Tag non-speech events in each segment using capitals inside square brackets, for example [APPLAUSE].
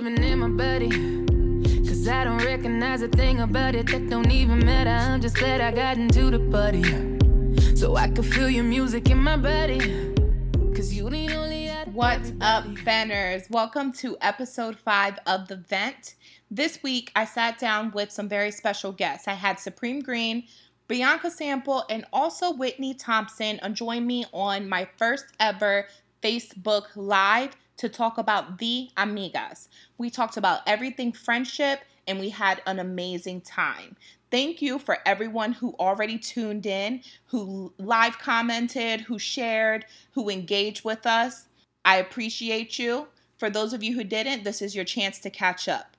living in my body. Cause I don't recognize a thing about it that don't even matter. I'm just glad I got into the party. So I could feel your music in my body. Cause you the only What's up, Venters? Welcome to episode five of The Vent. This week, I sat down with some very special guests. I had Supreme Green, Bianca Sample, and also Whitney Thompson uh, join me on my first ever Facebook Live to talk about the Amigas. We talked about everything friendship and we had an amazing time. Thank you for everyone who already tuned in, who live commented, who shared, who engaged with us. I appreciate you. For those of you who didn't, this is your chance to catch up.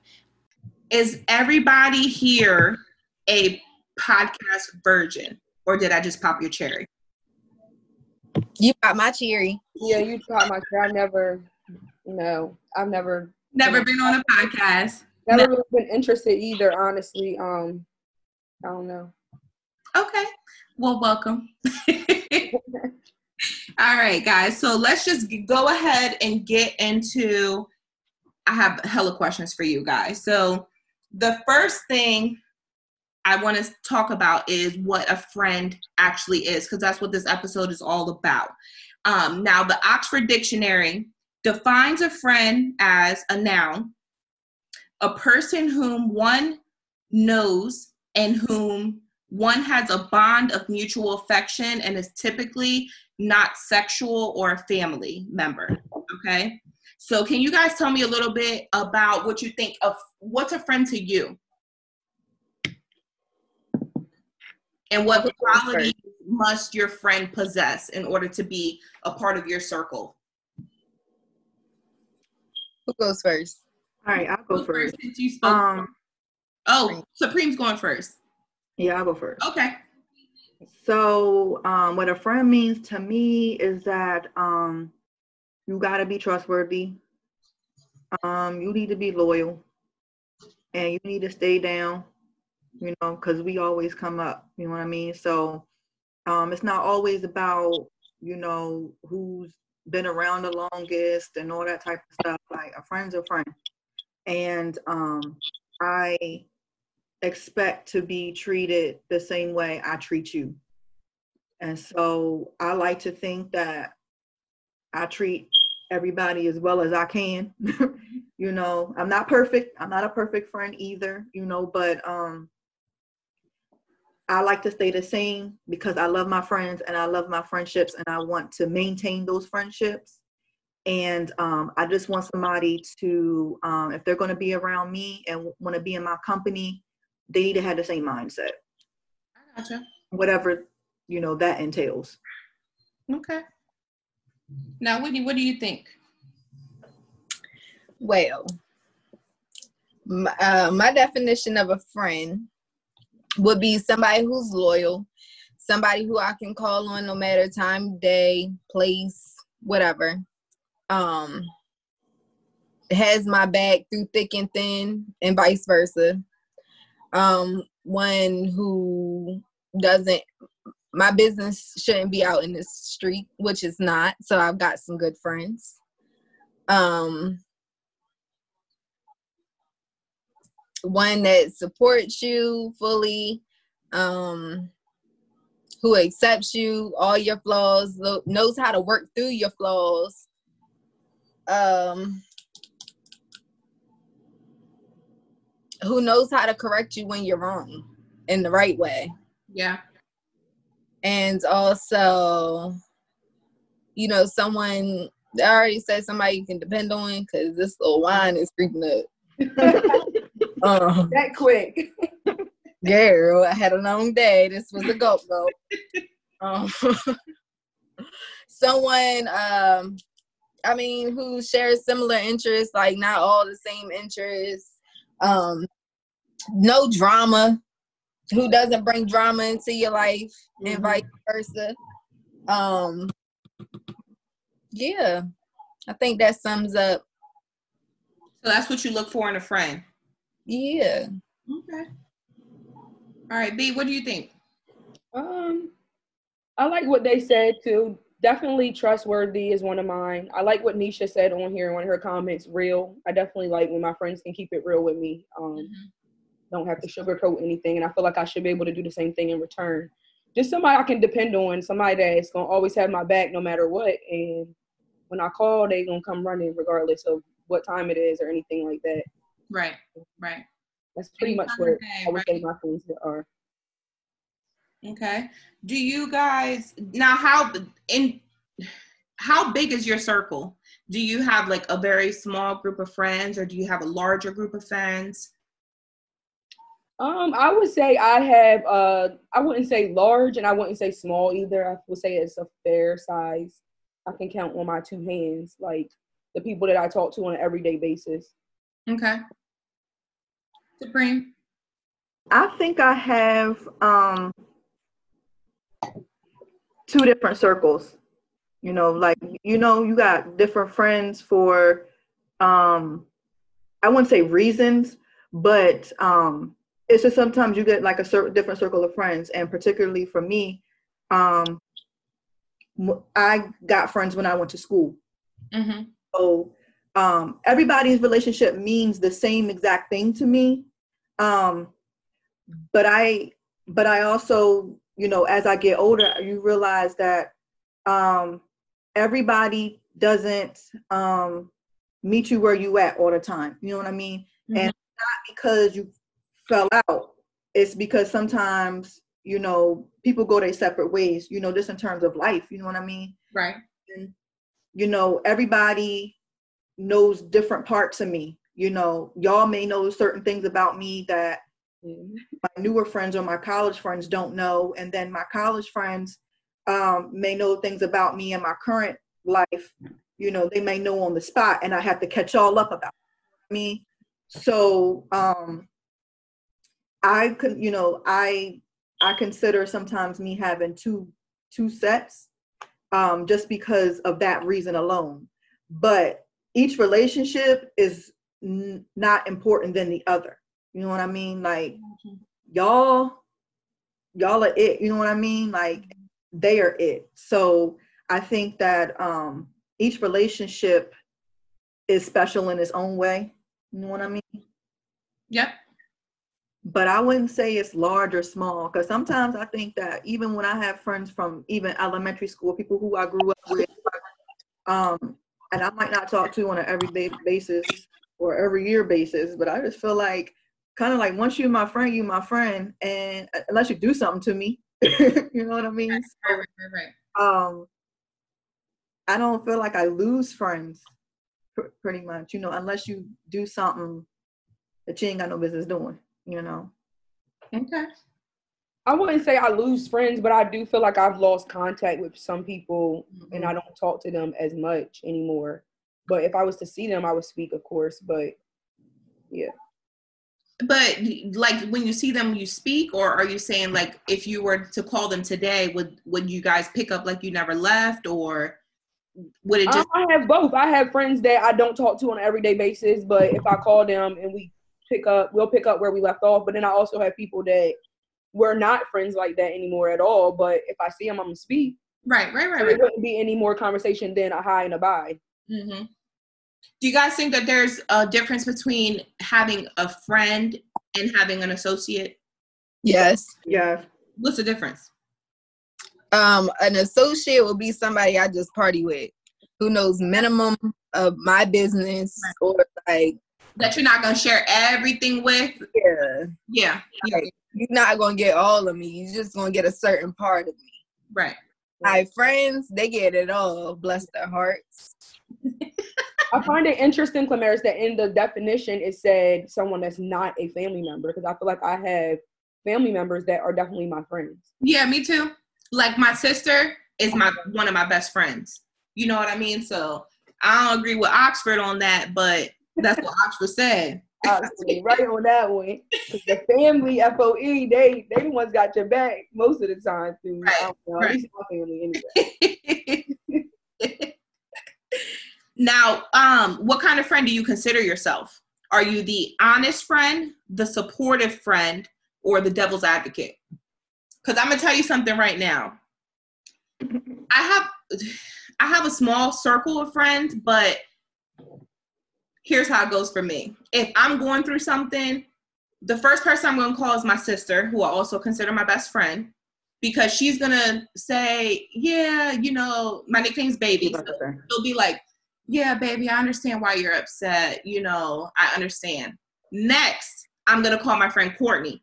Is everybody here a podcast virgin, or did I just pop your cherry? You got my cherry. Yeah, you got my cherry. I never, no, I've never, never been on a podcast. Never no. really been interested either. Honestly, um, I don't know. Okay, well, welcome. [LAUGHS] All right, guys. So let's just go ahead and get into. I have hella questions for you guys. So the first thing I want to talk about is what a friend actually is, because that's what this episode is all about. Um, now, the Oxford Dictionary defines a friend as a noun, a person whom one knows and whom one has a bond of mutual affection and is typically not sexual or a family member. Okay. So, can you guys tell me a little bit about what you think of what's a friend to you? And what qualities must your friend possess in order to be a part of your circle? Who goes first? All right, I'll go first. Since you spoke. Um, oh, Supreme's going first. Yeah, I'll go first. Okay. So, um, what a friend means to me is that um, you got to be trustworthy. Um, you need to be loyal, and you need to stay down you know, because we always come up, you know what I mean? So um, it's not always about, you know, who's been around the longest and all that type of stuff. Like a friend's a friend. And um, I expect to be treated the same way I treat you. And so I like to think that I treat everybody as well as I can. [LAUGHS] you know, I'm not perfect. I'm not a perfect friend either, you know, but um I like to stay the same because I love my friends and I love my friendships and I want to maintain those friendships. And um, I just want somebody to, um, if they're going to be around me and want to be in my company, they need to have the same mindset. I gotcha. Whatever, you know, that entails. Okay. Now, Whitney, what do you think? Well, my, uh, my definition of a friend would be somebody who's loyal, somebody who I can call on no matter time, day, place, whatever. Um, has my back through thick and thin, and vice versa. Um, one who doesn't my business shouldn't be out in the street, which is not. So I've got some good friends. Um, one that supports you fully, um, who accepts you, all your flaws, knows how to work through your flaws. Um, who knows how to correct you when you're wrong in the right way. Yeah. And also, you know, someone I already said somebody you can depend on because this little wine is creeping up. [LAUGHS] Um, [LAUGHS] that quick. [LAUGHS] girl, I had a long day. This was a go go. [LAUGHS] Um, someone, um, I mean, who shares similar interests, like not all the same interests. Um, no drama. Who doesn't bring drama into your life, mm-hmm. and vice versa. Um, yeah, I think that sums up. So that's what you look for in a friend. Yeah. Okay. All right, B, what do you think? Um, I like what they said too. definitely trustworthy is one of mine. I like what Nisha said on here in one of her comments. Real. I definitely like when my friends can keep it real with me. Um, mm-hmm. Don't have to sugarcoat anything, and I feel like I should be able to do the same thing in return. Just somebody I can depend on, somebody that's gonna always have my back no matter what. And when I call, they gonna come running regardless of what time it is or anything like that. Right. Right. That's pretty much what I would right. say my friends are. Okay. Do you guys now how in how big is your circle? Do you have like a very small group of friends or do you have a larger group of friends? Um, I would say I have uh I wouldn't say large and I wouldn't say small either. I would say it's a fair size. I can count on my two hands, like the people that I talk to on an everyday basis. Okay. Supreme. I think I have um two different circles. You know, like you know, you got different friends for um I wouldn't say reasons, but um it's just sometimes you get like a certain different circle of friends and particularly for me um I got friends when I went to school. Mm-hmm. So um, everybody's relationship means the same exact thing to me. Um, but I, but I also you know, as I get older, you realize that um, everybody doesn't um, meet you where you at all the time. You know what I mean? Mm-hmm. And not because you fell out. It's because sometimes, you know, people go their separate ways, you know, just in terms of life, you know what I mean? Right. And, you know, everybody knows different parts of me. You know, y'all may know certain things about me that Mm-hmm. My newer friends or my college friends don't know, and then my college friends um, may know things about me in my current life. You know, they may know on the spot, and I have to catch all up about me. So um, I could, you know, I I consider sometimes me having two two sets um, just because of that reason alone. But each relationship is n- not important than the other. You know what I mean? Like mm-hmm. y'all, y'all are it. You know what I mean? Like they are it. So I think that um each relationship is special in its own way. You know what I mean? Yep. But I wouldn't say it's large or small because sometimes I think that even when I have friends from even elementary school, people who I grew up with, um, and I might not talk to on an everyday basis or every year basis, but I just feel like kind of like once you're my friend, you my friend, and uh, unless you do something to me, [LAUGHS] you know what I mean? Right, right, right, right. Um, I don't feel like I lose friends, pr- pretty much. You know, unless you do something that you ain't got no business doing. You know. Okay. I wouldn't say I lose friends, but I do feel like I've lost contact with some people, mm-hmm. and I don't talk to them as much anymore. But if I was to see them, I would speak, of course. But yeah. But like when you see them you speak? Or are you saying like if you were to call them today would would you guys pick up like you never left? Or would it just i have both. I have friends that i don't talk to on an everyday basis but if i call them and we pick up we'll pick up where we left off. But then i also have people that we're not friends like that anymore at all. But if i see them i'm gonna speak. Right right right, right. there wouldn't be any more conversation than a hi and a bye. Mm-hmm do you guys think that there's a difference between having a friend and having an associate? Yes. Yeah. What's the difference? Um, an associate will be somebody I just party with, who knows minimum of my business or like that you're not gonna share everything with. Yeah. Yeah. Like, you're not gonna get all of me. You're just gonna get a certain part of me. Right. My friends, they get it all. Bless their hearts. [LAUGHS] I find it interesting, Clamarys, that in the definition it said someone that's not a family member because I feel like I have family members that are definitely my friends. Yeah, me too. Like my sister is my one of my best friends. You know what I mean? So I don't agree with Oxford on that, but that's what Oxford said. Absolutely, right on that one. The family FOE, they they the ones got your back most of the time. Through right, know, right. my family anyway. [LAUGHS] Now, um, what kind of friend do you consider yourself? Are you the honest friend, the supportive friend, or the devil's advocate? Because I'm gonna tell you something right now. I have I have a small circle of friends, but here's how it goes for me. If I'm going through something, the first person I'm going to call is my sister, who I also consider my best friend, because she's going to say, Yeah, you know, my nickname's Baby. So she'll be like, Yeah, baby, I understand why you're upset. You know, I understand. Next, I'm going to call my friend Courtney.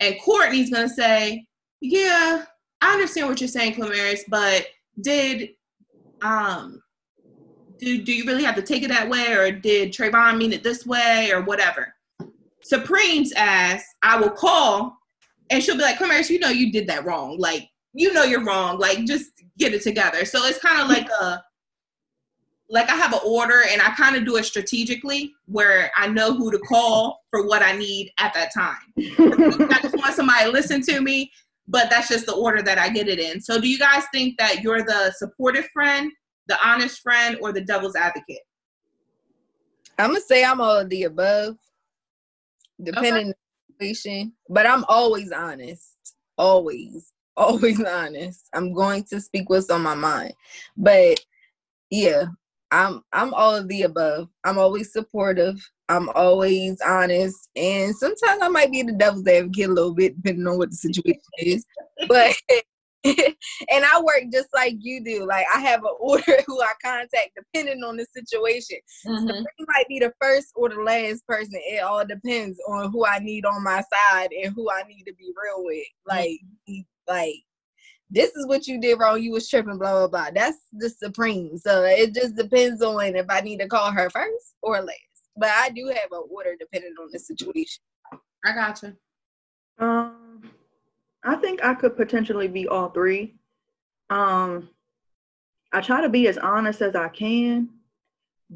And Courtney's going to say, Yeah, I understand what you're saying, Clamarys, but did um do do you really have to take it that way or did Trayvon mean it this way or whatever? Supreme's ass, I will call and she'll be like, Clamarys, you know you did that wrong. Like, you know you're wrong. Like, just get it together. So it's kind of like a like I have an order and I kind of do it strategically where I know who to call for what I need at that time. [LAUGHS] I just want somebody to listen to me, but that's just the order that I get it in. So do you guys think that you're the supportive friend, the honest friend, or the devil's advocate? I'm gonna say I'm all of the above, depending okay. on the situation. But I'm always honest. Always, always honest. I'm going to speak what's on my mind. But yeah, I'm I'm all of the above. I'm always supportive. I'm always honest, and sometimes I might be the devil's advocate a little bit, depending on what the situation is. But [LAUGHS] and I work just like you do. Like I have an [LAUGHS] order who I contact depending on the situation. Mm-hmm. So you might be the first or the last person. It all depends on who I need on my side and who I need to be real with. Like, mm-hmm. like this is what you did wrong. You was tripping, blah blah blah. That's the supreme. So it just depends on if I need to call her first or last. But I do have an order depending on the situation. I gotcha. Um, I think I could potentially be all three. Um, I try to be as honest as I can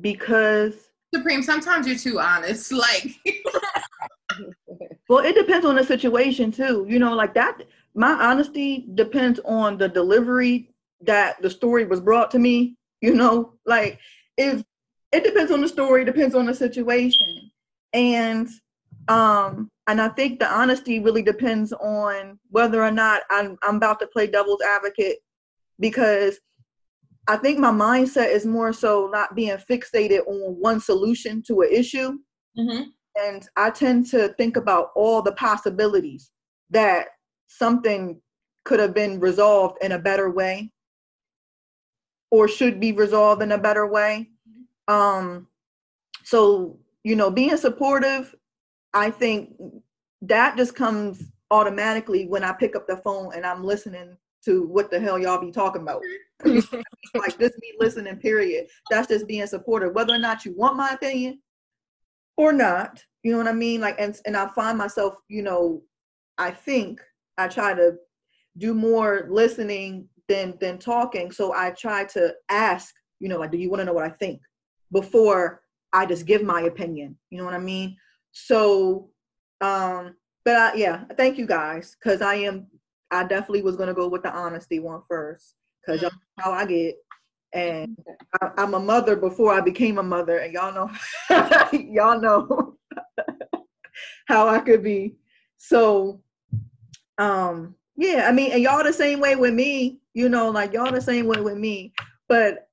because Supreme. Sometimes you're too honest. [LAUGHS] Like, [LAUGHS] well, it depends on the situation too. You know, like that my honesty depends on the delivery that the story was brought to me. You know, like if it depends on the story, depends on the situation. And um and I think the honesty really depends on whether or not I'm I'm about to play devil's advocate because I think my mindset is more so not being fixated on one solution to an issue. Mm-hmm. And I tend to think about all the possibilities that something could have been resolved in a better way or should be resolved in a better way. Um, so, you know, being supportive, I think that just comes automatically when I pick up the phone and I'm listening to what the hell y'all be talking about. [LAUGHS] like just me listening, period. That's just being supportive. Whether or not you want my opinion or not, you know what I mean? Like and and I find myself, you know, I think I try to do more listening than than talking. So I try to ask, you know, like, do you want to know what I think before I just give my opinion? You know what I mean? So, um, but I, yeah, thank you guys, because I am, I definitely was gonna go with the honesty one first, because y'all know how I get, and I, I'm a mother before I became a mother, and y'all know, [LAUGHS] y'all know [LAUGHS] how I could be. So um yeah i mean and y'all the same way with me you know like y'all the same way with me but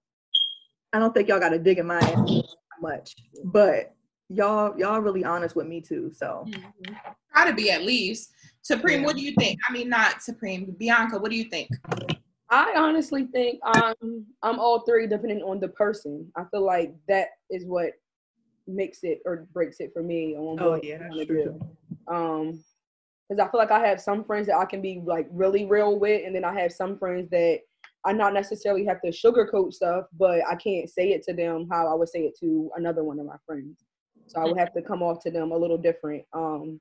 i don't think y'all got to dig in my ass much but y'all y'all really honest with me too so mm-hmm. try to be at least supreme yeah. what do you think i mean not supreme bianca what do you think i honestly think um i'm all three depending on the person i feel like that is what makes it or breaks it for me on oh yeah that's true. um because I feel like I have some friends that I can be like really real with, and then I have some friends that I not necessarily have to sugarcoat stuff, but I can't say it to them how I would say it to another one of my friends. So I would have to come off to them a little different. Um,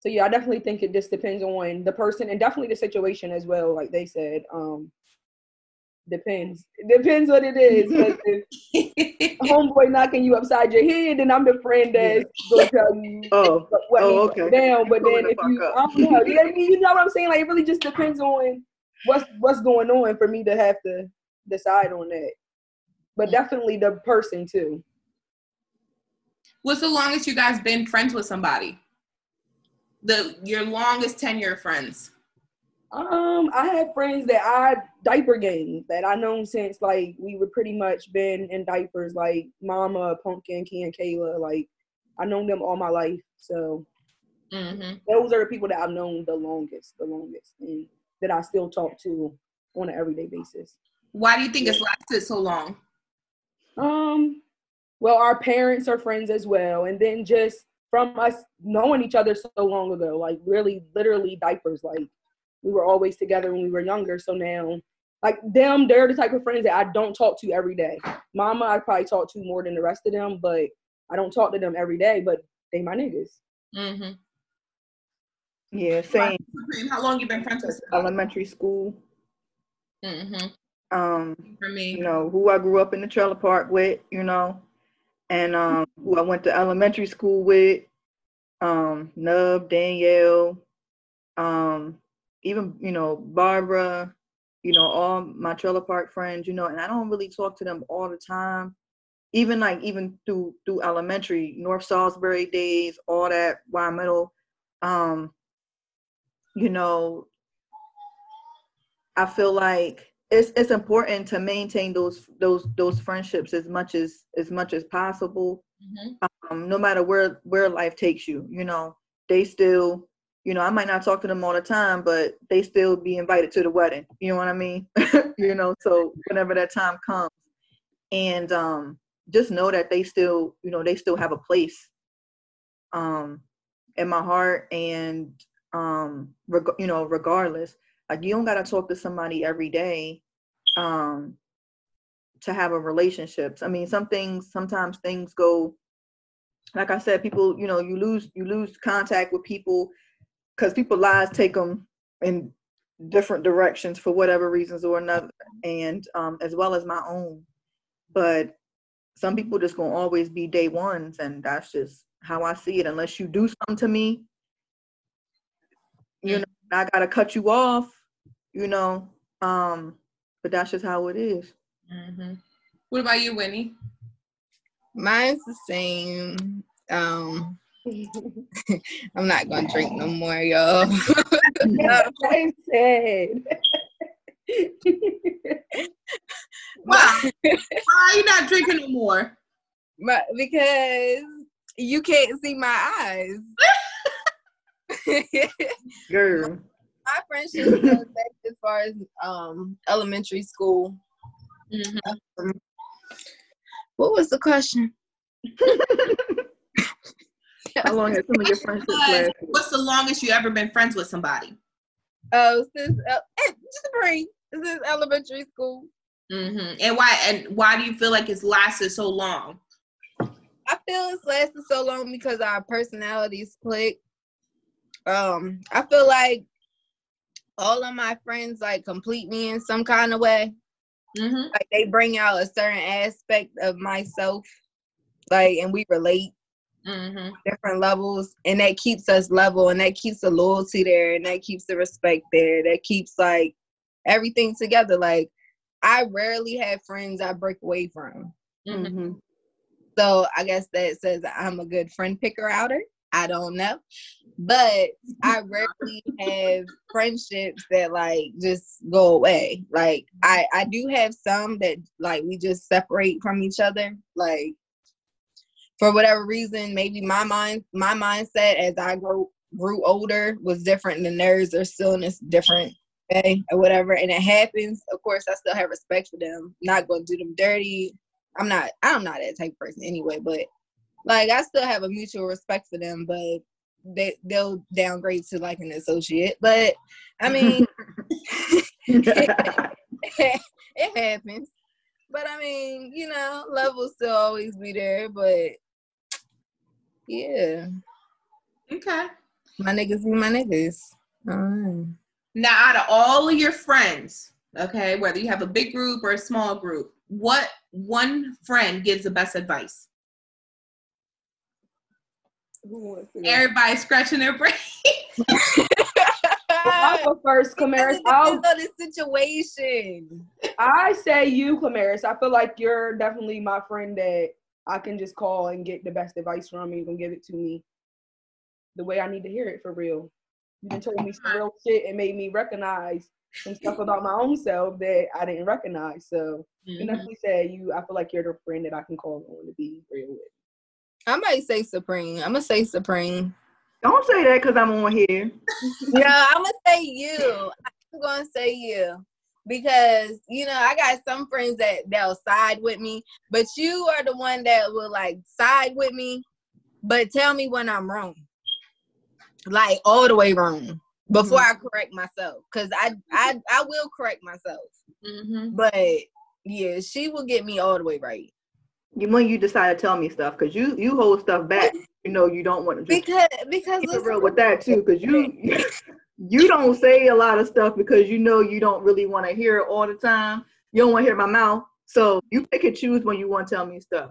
so yeah, I definitely think it just depends on the person and definitely the situation as well. Like they said, um, Depends. It depends what it is. if [LAUGHS] homeboy knocking you upside your head, then I'm the friend that's gonna tell you oh, what oh, okay. down. But then if you, I don't know, you know, what I'm saying? Like it really just depends on what's what's going on for me to have to decide on that. But definitely the person too. What's the longest you guys been friends with somebody? The your longest tenure friends. Um, I have friends that I diaper gang that I known since like we were pretty much been in diapers, like Mama, Pumpkin, Key, and Kayla. Like I known them all my life, so Mm-hmm. those are the people that I've known the longest, the longest, and that I still talk to on an everyday basis. Why do you think it's lasted so long? Um, well, our parents are friends as well, and then just from us knowing each other so long ago, like really, literally diapers. Like we were always together when we were younger. So now, like them, they're the type of friends that I don't talk to every day. Mama, I probably talk to more than the rest of them, but I don't talk to them every day. But they my niggas. Mm-hmm. Yeah, same. How long you been friends with? Elementary school. Mm-hmm. Um, For me, you know, who I grew up in the trailer park with, you know, and um, who I went to elementary school with, um, Nub, Danielle, um, even, you know, Barbara, you know, all my trailer park friends, you know, and I don't really talk to them all the time. Even like even through through elementary, North Salisbury days, all that, Y Middle, um, you know, I feel like it's it's important to maintain those those those friendships as much as as much as possible Mhm. um no matter where where life takes you you know they still you know i might not talk to them all the time but they still be invited to the wedding you know what i mean [LAUGHS] you know so whenever that time comes and um just know that they still you know they still have a place um in my heart and um reg- you know regardless like you don't gotta talk to somebody every day um to have a relationship. I mean, some things sometimes things go like I said, people, you know, you lose you lose contact with people because people lives take them in different directions for whatever reasons or another, and um, as well as my own. But some people just gonna always be day ones, and that's just how I see it. Unless you do something to me, you know, I gotta cut you off, you know. Um, but that's just how it is. Mm-hmm. What about you, Winnie? Mine's the same. Um, [LAUGHS] I'm not gonna drink no more, y'all. I [LAUGHS] said. Why? Why are you not drinking no more? but because you can't see my eyes. [LAUGHS] Girl. my friendship goes back as far as um elementary school. Mhm. Um, what was the question? [LAUGHS] How long has some of your friendships Because lasted? What's the longest you ever been friends with somebody? Oh, since uh, eh, just bring since elementary school. Mm-hmm. And why? And why do you feel like it's lasted so long? I feel it's lasted so long because our personalities click. Um, I feel like all of my friends like complete me in some kind of way. Mm-hmm. Like they bring out a certain aspect of myself, like, and we relate Mm-hmm. different levels, and that keeps us level, and that keeps the loyalty there, and that keeps the respect there, that keeps like everything together. Like, I rarely have friends I break away from. Mm-hmm. Mm-hmm. So I guess that says I'm a good friend picker outer. I don't know. But I rarely have friendships that like just go away. Like I I do have some that like we just separate from each other. Like for whatever reason, maybe my mind my mindset as I grew grew older was different than theirs. They're still in this different way or whatever. And it happens. Of course, I still have respect for them. not gonna do them dirty. I'm not I'm not that type of person anyway, but like I still have a mutual respect for them, but they they'll downgrade to like an associate. But I mean [LAUGHS] [LAUGHS] it happens. But I mean, you know, love will still always be there, but yeah. Okay. My niggas be my niggas. Alright. Now, out of all of your friends, okay, whether you have a big group or a small group, what one friend gives the best advice? Everybody scratching their brain. [LAUGHS] I'll go first, Camaris. It I'll, depends on the situation. I say you, Camaris. I feel like you're definitely my friend that I can just call and get the best advice from. and You can give it to me the way I need to hear it for real. You done told me some real shit and made me recognize some stuff about my own self that I didn't recognize. So you Mhm. definitely said you. I feel like you're the friend that I can call on to be real with. I might say Supreme. I'm gonna say Supreme. Don't say that because I'm on here. [LAUGHS] no, I'm gonna say you. I'm gonna say you because you know I got some friends that that'll side with me, but you are the one that will like side with me, but tell me when I'm wrong, like all the way wrong before I correct myself. Cause I I I will correct myself, Mhm. but yeah, she will get me all the way right You when you decide to tell me stuff because you you hold stuff back. [LAUGHS] You know you don't want to because because keep it listen, real with that too because you [LAUGHS] [LAUGHS] you don't say a lot of stuff because you know you don't really want to hear it all the time. You don't want to hear my mouth, so you pick and choose when you want to tell me stuff.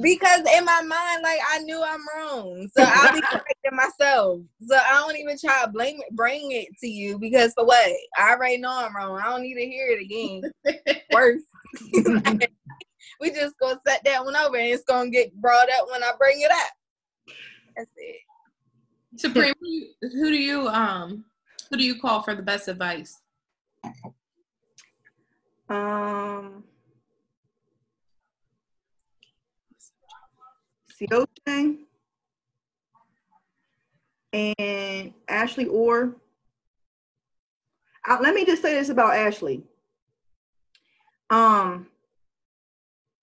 because in my mind, like I knew I'm wrong, so I'll be [LAUGHS] correcting myself. So I don't even try to blame it, bring it to you because for what? I already know I'm wrong. I don't need to hear it again. [LAUGHS] Worse. [LAUGHS] we just gonna set that one over, and it's gonna get brought up when I bring it up. That's it. Supreme, who, who do you um who do you call for the best advice? Um, and Ashley Orr. Uh, let me just say this about Ashley. Um,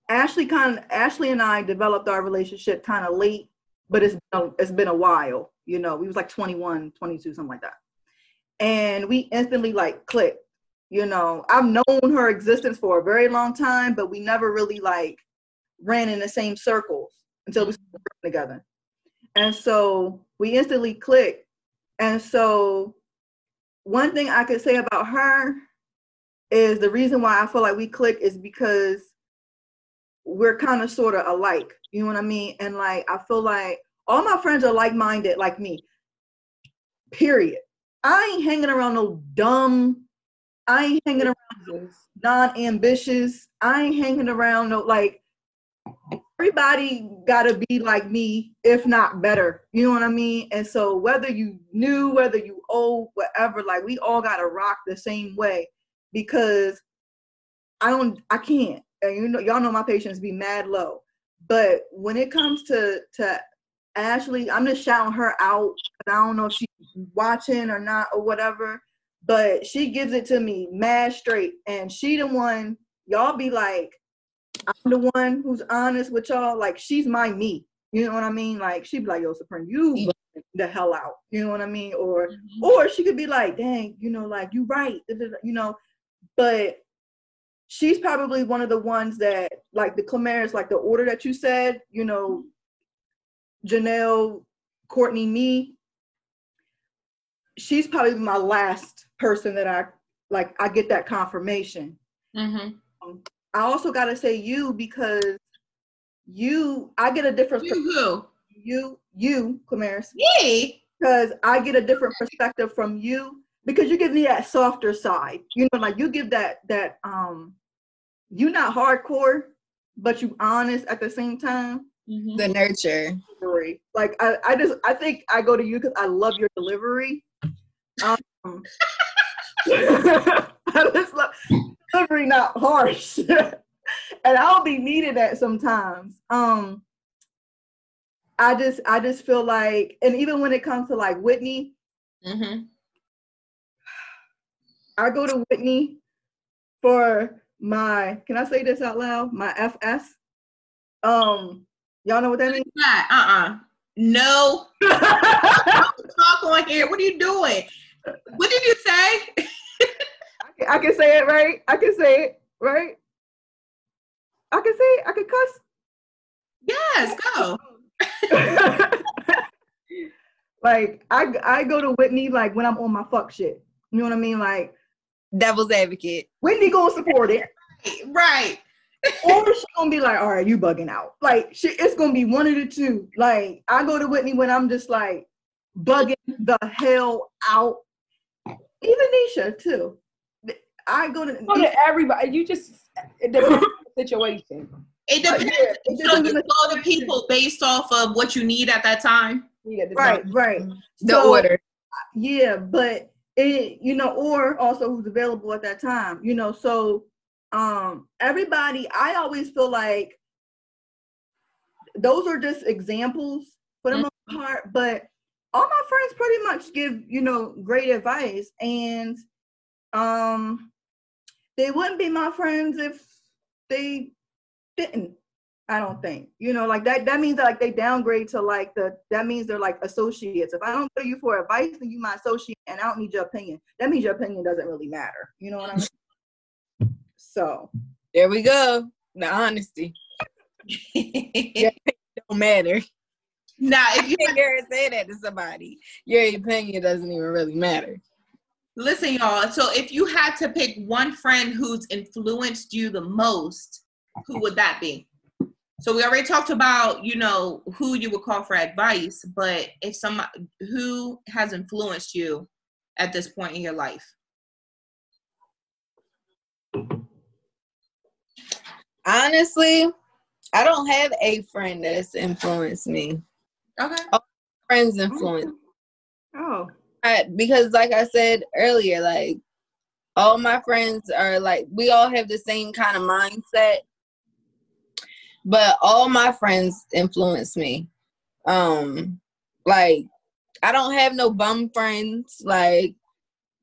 Ashley kind of Ashley and I developed our relationship kind of late, but it's been a, it's been a while. You know, we was like 21, 22, something like that, and we instantly like clicked you know? I've known her existence for a very long time but we never really like ran in the same circles until we mm-hmm. started working together. And so we instantly clicked. And so one thing i could say about her is the reason why i feel like we click is because we're kind of sort of alike you know what i mean? And like i feel like all my friends are like-minded like me period i ain't hanging around no dumb I ain't hanging around no non-ambitious. I ain't hanging around no like everybody gotta be like me, if not better. You know what I mean? And so whether you new, whether you old, whatever, like we all gotta rock the same way because I don't I can't. And you know, y'all know my patience be mad low. But when it comes to to Ashley, I'm just shouting her out. I don't know if she's watching or not or whatever but she gives it to me mad straight. And she the one y'all be like i'm the one who's honest with y'all. Like she's my me. You know what i mean? Like she'd be like yo supreme you the hell out. You know what i mean? Or mm-hmm. or she could be like dang you know like you right you know? But she's probably one of the ones that like the Clamarys, like the order that you said you know mm-hmm. janelle courtney me she's probably my last person that I like I get that confirmation. Mm-hmm. I also gotta say you because you I get a different You who? you you Clamarys Me? because I get a different perspective from you because you give me that softer side. You know, like you give that that um you not hardcore, but you honest at the same time. Mm-hmm. The nurture. Like I, I just I think I go to you because I love your delivery. Um, [LAUGHS] I just love delivery not harsh. [LAUGHS] and I'll be needed at sometimes. Um I just I just feel like and even when it comes to like Whitney, Mm-hmm. I go to Whitney for my can I say this out loud? My FS. Um y'all know what that means? Uh-uh. No. [LAUGHS] Talk on here. What are you doing? What did you say? I can, say it right. I can say it right. I can say it. I can cuss. Yes, go. [LAUGHS] like I I go to Whitney like when I'm on my fuck shit. You know what I mean? Like Devil's advocate. Whitney gonna support it, Right. Or she gonna be like, all right, you bugging out. Like she, it's gonna be one of the two. Like I go to Whitney when I'm just like bugging the hell out. Even Nisha too. I go to Go to everybody. You just it depends on the situation. It Yeah, depends. it So depends you on the people based off of what you need at that time. Yeah, the right, right. Mm-hmm. The So, order. yeah, but it, you know, or also who's available at that time, you know. So, um, everybody, I always feel like those are just examples for the mm-hmm. most part, but all my friends pretty much give you know great advice, and um, they wouldn't be my friends if they didn't. I don't think. You know, like that that means that like they downgrade to like the that means they're like associates. If I don't go to you for advice and you my associate and I don't need your opinion, that means your opinion doesn't really matter. You know what I mean? So there we go. The honesty. [LAUGHS] don't matter. Now, if you [LAUGHS] can't dare say that to somebody, your opinion doesn't even really matter. Listen, y'all. So, if you had to pick one friend who's influenced you the most, who would that be? So we already talked about, you know, who you would call for advice, but if some who has influenced you at this point in your life? Honestly, I don't have a friend that's influenced me. Okay. All friends influence. Oh. I, because like I said earlier, like all my friends are like we all have the same kind of mindset but all my friends influence me. Um, like I don't have no bum friends. Like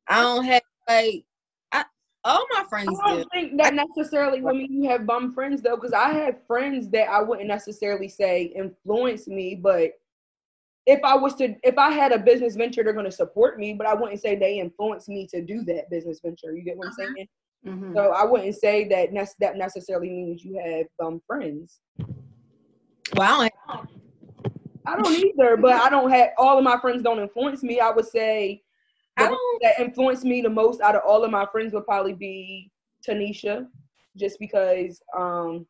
I don't have like all my friends. I don't do. think that necessarily would mean you have bum friends though, because I have friends that I wouldn't necessarily say influence me, but if I was to, if I had a business venture, they're going to support me, but I wouldn't say they influence me to do that business venture. You get what I'm uh-huh. saying? Mm-hmm. So I wouldn't say that ne- that necessarily means you have bum friends. Well, I don't, either, but I don't have all of my friends don't influence me. I would say that influenced me the most out of all of my friends would probably be Tanisha, just because um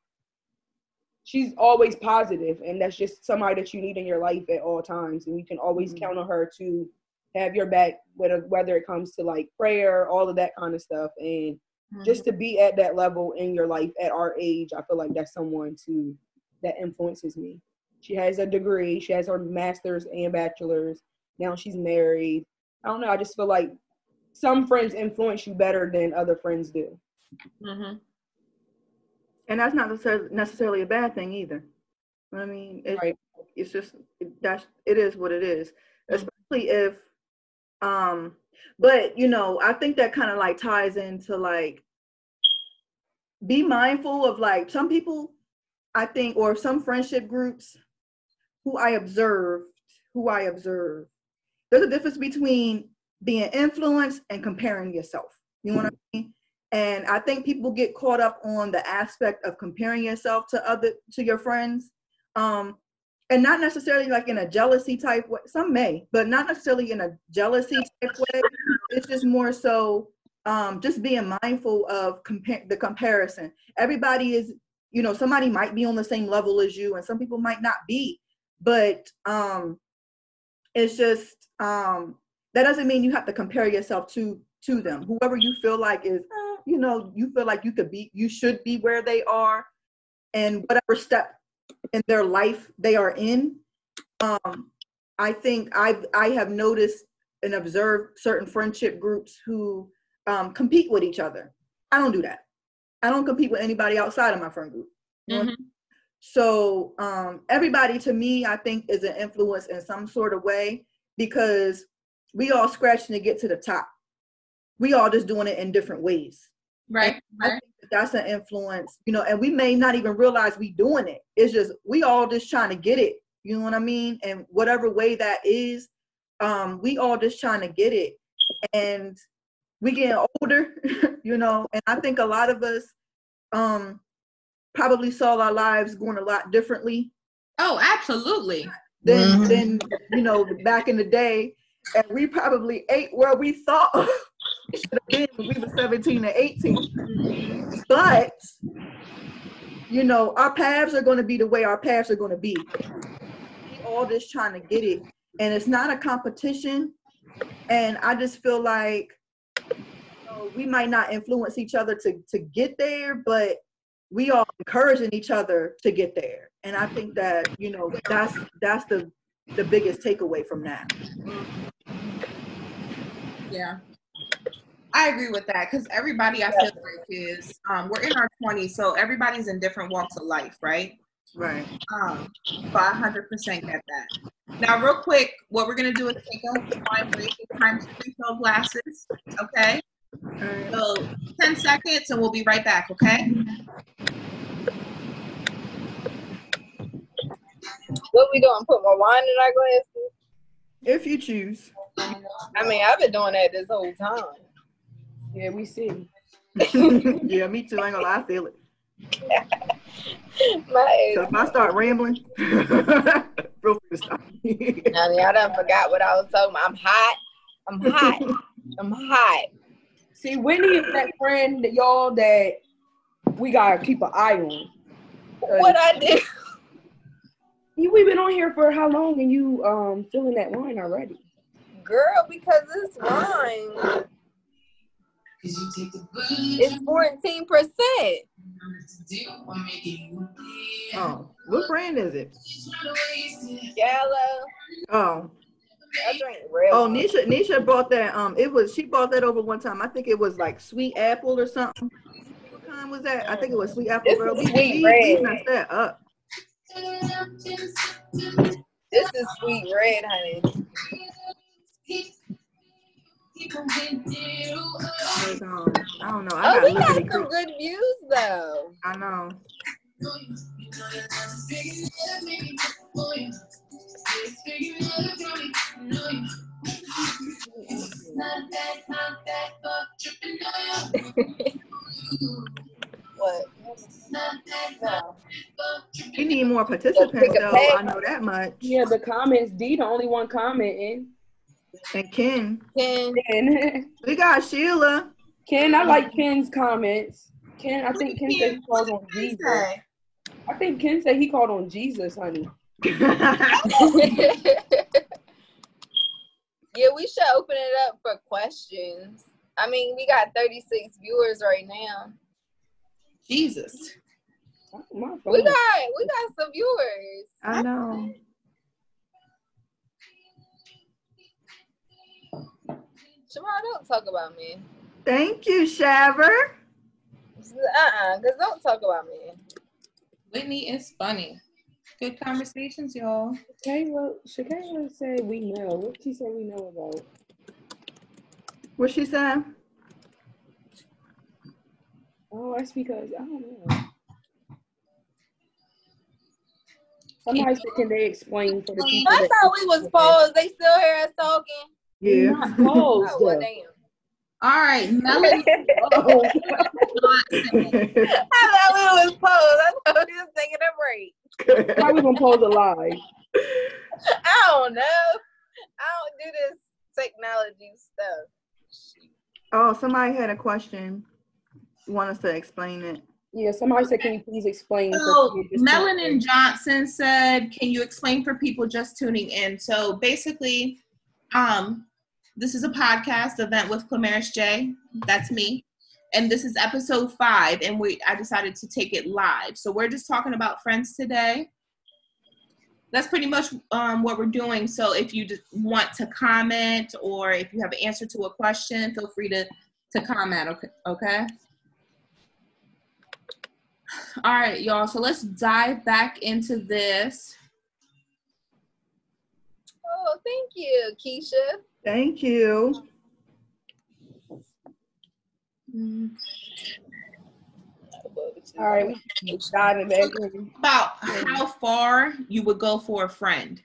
she's always positive and that's just somebody that you need in your life at all times and you can always mm-hmm. count on her to have your back whether whether it comes to like prayer all of that kind of stuff and mm-hmm. just to be at that level in your life at our age i feel like that's someone to that influences me she has a degree she has her master's and bachelor's now she's married i don't know i just feel like some friends influence you better than other friends do mm-hmm. and that's not necessarily a bad thing either i mean it's, right. it's just that's it is what it is mm-hmm. especially if um but you know i think that kind of like ties into like be mindful of like some people i think or some friendship groups who i observed who i observe there's a difference between being influenced and comparing yourself you know what i mean and i think people get caught up on the aspect of comparing yourself to other to your friends um and not necessarily like in a jealousy type way. Some may, but not necessarily in a jealousy type way. It's just more so um, just being mindful of compare the comparison. Everybody is, you know, somebody might be on the same level as you, and some people might not be. But um, it's just um, that doesn't mean you have to compare yourself to to them. Whoever you feel like is, you know, you feel like you could be, you should be where they are, and whatever step in their life they are in. Um, I think I've I have noticed and observed certain friendship groups who um, compete with each other. I don't do that. I don't compete with anybody outside of my friend group. Mm-hmm. So um, everybody to me, I think, is an influence in some sort of way because we all scratching to get to the top. We all just doing it in different ways. Right. right that's an influence, you know, and we may not even realize we doing it. It's just we all just trying to get it. You know what I mean? And whatever way that is, um, we all just trying to get it. And we getting older, [LAUGHS] you know, and I think a lot of us um probably saw our lives going a lot differently. Oh, absolutely. Than mm-hmm. than you know back in the day. And we probably ate where we thought [LAUGHS] should have been when we were 17 and 18. But you know, our paths are going to be the way our paths are going to be. We all just trying to get it, and it's not a competition. And I just feel like you know, we might not influence each other to to get there, but we are encouraging each other to get there. And I think that you know that's that's the the biggest takeaway from that. Yeah. I agree with that because everybody I feel like is um, we're in our 20s, so everybody's in different walks of life, right? Right. Um, so I 100% get that. Now, real quick, what we're gonna do is take a time break. It's time to refill glasses. Okay. Alright. So 10 seconds, and we'll be right back. Okay. What we doing? Put more wine in our glasses? If you choose. I mean, I've been doing that this whole time. Yeah, we see. [LAUGHS] yeah, me too. I ain't gonna lie, I feel it. [LAUGHS] My So if I start rambling, [LAUGHS] feel free to stop. Honey, I done forgot what I was talking about. I'm hot. I'm hot. I'm hot. See, Whitney is that friend that y'all that we gotta keep an eye on. What I did? You we've been on here for how long and you um feeling that wine already? Girl, because it's wine. Because you take the booze. It's 14%. oh, what brand is it? Yellow. Oh, I drink real. oh. Nisha, Nisha bought that. Um, it was she bought that over one time. I think it was like sweet apple or something. What kind was that? I think it was sweet apple. This girl. is We- sweet we- red. we that up. This is sweet red, honey. I don't know. I Oh, got we got some Creek. good views though. I know. What? No. We need more participants though. peg. I know that much. Yeah, the comments, D the only one commenting. And Ken, Ken, And [LAUGHS] we got Sheila. Ken, I like Ken's comments. Ken, I think Ken said he called on Jesus. I think Ken said he called on Jesus, honey. [LAUGHS] yeah, we should open it up for questions. I mean, we got 36 viewers right now. Jesus. My We got we got some viewers. I know. Shamar, don't talk about me. Thank you, Shaver. Uh-uh, because don't talk about me. Whitney is funny. Good conversations, y'all. Shakayla, well, Shakayla said we know. What she say we know about? What she said? Oh, that's because I don't know. Somebody said, can they explain for the people I that thought we was paused. They still hear us talking. Yeah. not paused? Oh, well, damn. All right, Melanie. [LAUGHS] [LAUGHS] Oh, I thought we was paused. I thought we was taking a break. how we gonna pose a lie? [LAUGHS] I don't know. I don't do this technology stuff. oh, somebody had a question. Want us to explain it? Yeah, somebody said, can you please explain? for So Melanin Johnson said, "Can you explain for people just tuning in?" So basically, um, this is a podcast event with Clamarys J. That's me, and this is episode five, and we I decided to take it live. So we're just talking about friends today. That's pretty much um, what we're doing. So if you just want to comment or if you have an answer to a question, feel free to to comment. Okay. Okay. All right, y'all. So let's dive back into this. Oh, thank you, Keisha. Thank you. All right, we keep diving back in. About how far you would go for a friend.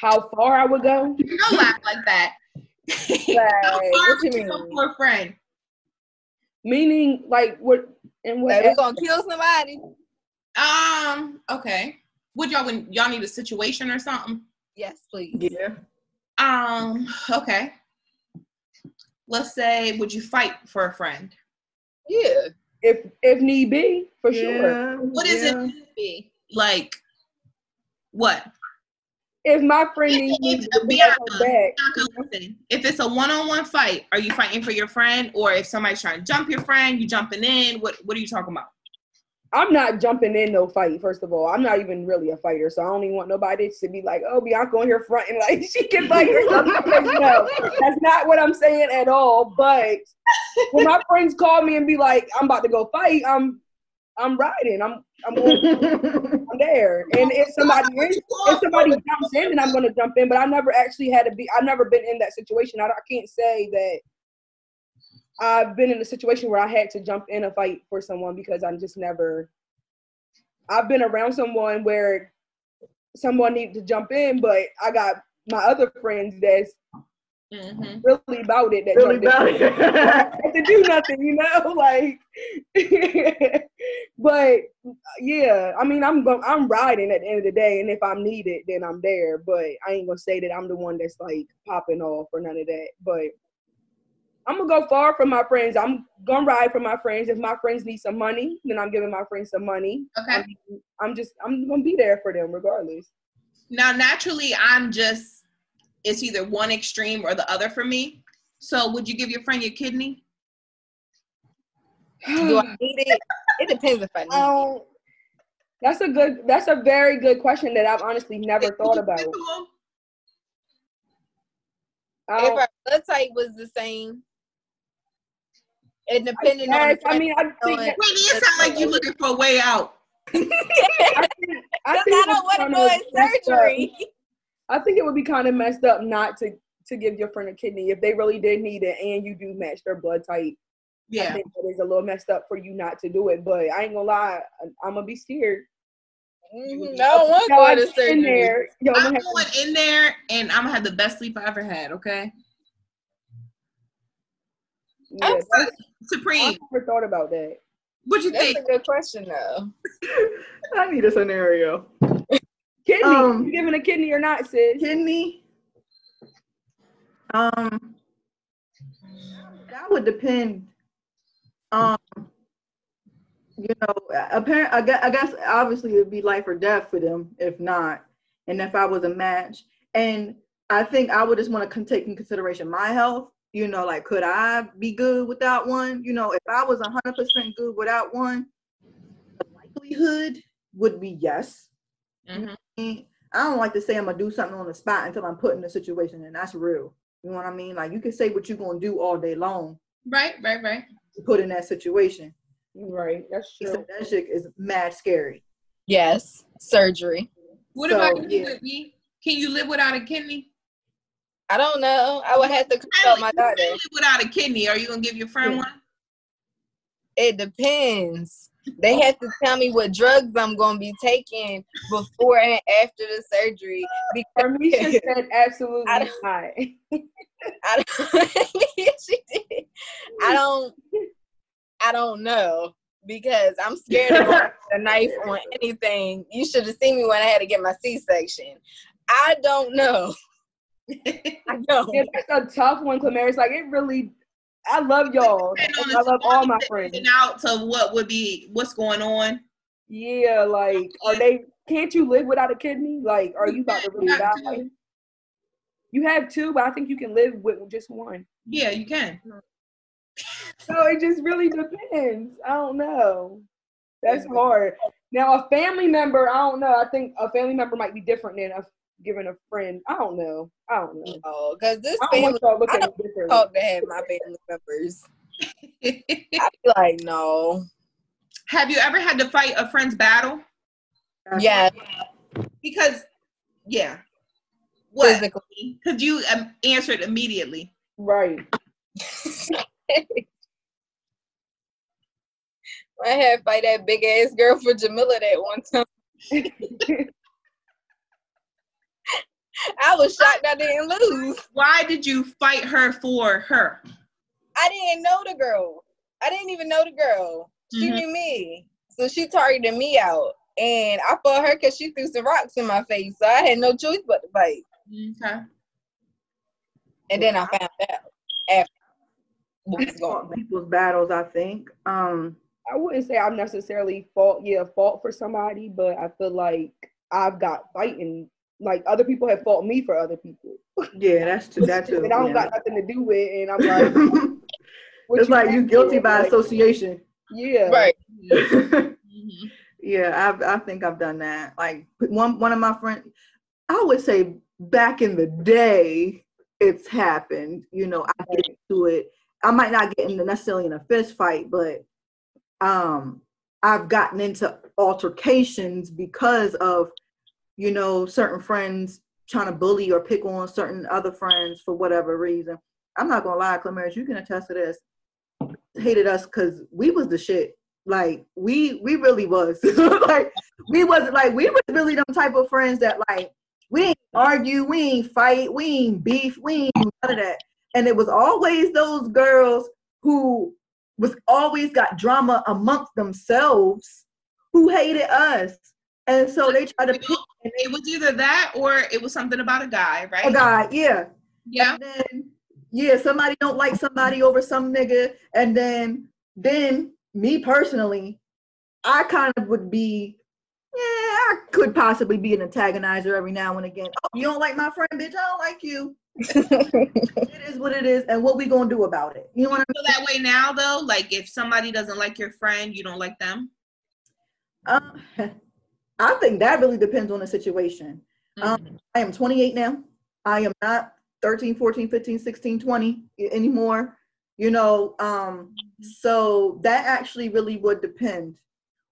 How far I would go? Don't laugh like that. [LAUGHS] how far what would you you go for a friend? Meaning, like, what and what? Like, we gonna kill somebody? Um. Okay. Would y'all when y'all need a situation or something? Yes, please. Yeah. Um. Okay. Let's say, would you fight for a friend? Yeah. if if need be, for sure. What is yeah. it be like? What? If my friend needs me If- to be at her back, listen, If it's a one-on-one fight, are you fighting for your friend, or if somebody's trying to jump your friend, you jumping in? What What are you talking about? I'm not jumping in no fight. First of all, I'm not even really a fighter, so I don't even want nobody to be like, "Oh, Bianca on here front and like [LAUGHS] she can fight something." no, that's not what I'm saying at all. But when my friends call me and be like, "I'm about to go fight," I'm I'm riding. I'm I'm, going, I'm there. And if somebody if somebody jumps in, then I'm gonna jump in. But I never actually had to be. I've never been in that situation. I, I can't say that I've been in a situation where I had to jump in a fight for someone because I'm just never. I've been around someone where someone needed to jump in, but I got my other friends that's Mm-hmm. really about it. That Really jumped in. about it. [LAUGHS] to do nothing, you know, [LAUGHS] like. [LAUGHS] but yeah, I mean, I'm going, I'm riding at the end of the day, and if I'm needed, then I'm there. But I ain't gonna say that I'm the one that's like popping off or none of that. But I'm gonna go far from my friends. I'm gonna ride for my friends. If my friends need some money, then I'm giving my friends some money. Okay. I'm, I'm just, I'm gonna be there for them regardless. Now, naturally, I'm just, it's either one extreme or the other for me. So, would you give your friend your kidney? Do I need it? It depends if I need it. Um, that's a good. That's a very good question that I've honestly never thought about. Would you give it to him? I If our blood type was the same, and depending on Yes, the I mean, I think on- that, Whitney, it sounds like you looking for a way out. [LAUGHS] I think, I it don't was want to go in messed up. surgery. I think it would be kind of messed up not to to give your friend a kidney if they really did need it and you do match their blood type. I Yeah. think that is a little messed up for you not to do it. But I ain't gonna lie, I'm gonna be scared. Mhm, I don't want to Yo, go I to get in surgery. there. Yo, I'm I'm gonna going in there and I'm gonna have the best sleep I ever had, okay? To, yeah, I'm Supreme, I never thought about that. what you That's think? That's a good question, though. [LAUGHS] I need a scenario. Kidney, Um, you giving a kidney or not, sis? Kidney. Um, that would depend. Um, you know, apparent. I guess, I guess obviously it'd be life or death for them if not, and if I was a match, and I think I would just want to take in consideration my health. You know, like could I be good without one? You know, if I was hundred percent good without one, the likelihood would be yes. Mhm. I don't like to say I'm gonna do something on the spot until I'm put in a situation, and that's real. You know what I mean? Like you can say what you're gonna do all day long, Right, right, right. to put in that situation. Right, that's So true. that shit is mad scary. Yes, surgery. What So, about you, yeah. Whitney? Can you live without a kidney? I don't know. I would have to consult my You can doctor. live without a kidney. Are you gonna give your friend Yeah. one? It depends. They have to tell me what drugs I'm gonna be taking before and after the surgery because Armisha [LAUGHS] said absolutely I not. [LAUGHS] I don't. [LAUGHS] she did. I don't. I don't know because I'm scared of going a knife on anything. You should have seen me when I had to get my C-section. I don't know. [LAUGHS] I don't. Yeah, that's a tough one, Clamarys. Like it really. I love y'all. Depending on and the I love all my friends. Out to what would be what's going on. Yeah, like are they? Can't you live without a kidney? Like, are you about to really die? got. You have two, but I think you can live with just one. Yeah, you can. So it just really depends. I don't know. That's hard. Now a family member, I don't know. I think a family member might be different than a giving a friend. I don't know. I don't know. No, because this I don't family want y'all to look I at it differently. talk to have my family members. [LAUGHS] I be like, no. Have you ever had to fight a friend's battle? Yeah, Because, yeah. What? physically. Because you um, answered immediately. Right. [LAUGHS] I had to fight that big ass girl for Jamila that one time. [LAUGHS] [LAUGHS] I was shocked I didn't lose. Why did you fight her for her? I didn't know the girl. I didn't even know the girl. She Mhm. knew me. So she targeted me out. And I fought her because she threw some rocks in my face. So I had no choice but to fight. Okay. And then I found out after what was going on. people's battles. I think. Um, I wouldn't say I'm necessarily fault, yeah, fault for somebody, but I feel like I've got fighting. Like other people have fought me for other people, yeah, that's too. That's [LAUGHS] too. and I don't yeah. got nothing to do with. it, And I'm like, [LAUGHS] what it's like you mad guilty by Like, association. Yeah, Right. [LAUGHS] Yeah, I've, I think I've done that. Like one one of my friends, I would say back in the day, it's happened. You know, I get into it. I might not get into necessarily in a fist fight, but um, I've gotten into altercations because of, you know, certain friends trying to bully or pick on certain other friends for whatever reason. I'm not gonna lie, Clamarys, you can attest to this. Hated us because we was the shit. Like we we really was. [LAUGHS] like we wasn't like we was really them type of friends that like we ain't argue, we ain't fight, we ain't beef, we ain't none of that. And it was always those girls who was always got drama amongst themselves who hated us. And so they try to pick It was either that or it was something about a guy, right? a guy, yeah. Yeah. And then yeah, somebody don't like somebody over some nigga, and then then me personally, I kind of would be, yeah, I could possibly be an antagonizer every now and again. Oh, you don't like my friend, bitch? I don't like you. [LAUGHS] it is what it is, and what we gonna do about it? You know what I feel that way now though? Like if somebody doesn't like your friend, you don't like them? Um, [LAUGHS] I think that really depends on the situation. Mm-hmm. Um, I am 28 now. I am not 13, 14, 15, 16, 20 anymore. You know, um, so that actually really would depend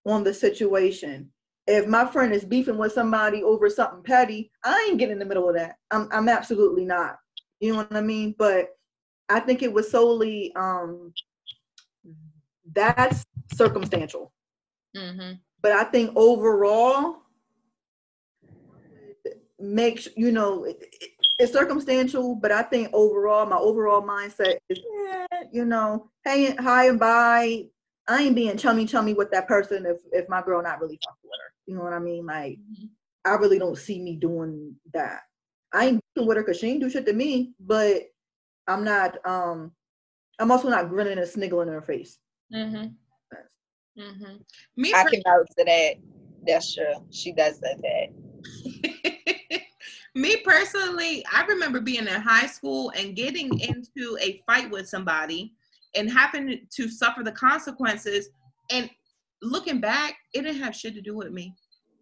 on the situation. If my friend is beefing with somebody over something petty, I ain't getting in the middle of that. I'm, I'm absolutely not. You know what I mean? But I think it was solely um, that's circumstantial. Mm-hmm. But I think overall, make you know it, it, it's circumstantial, but I think overall, my overall mindset is, you know, hey, high and by. I ain't being chummy chummy with that person if if my girl not really fucking with her. You know what I mean? Like. I really don't see me doing that. I ain't with her because she ain't do shit to me, but I'm not. um I'm also not grinning and sniggling in her face. Mm-hmm. Mm-hmm. Me, I can vouch to that. That's true. She does that. [LAUGHS] me personally, I remember being in high school and getting into a fight with somebody and having to suffer the consequences. And looking back, it didn't have shit to do with me.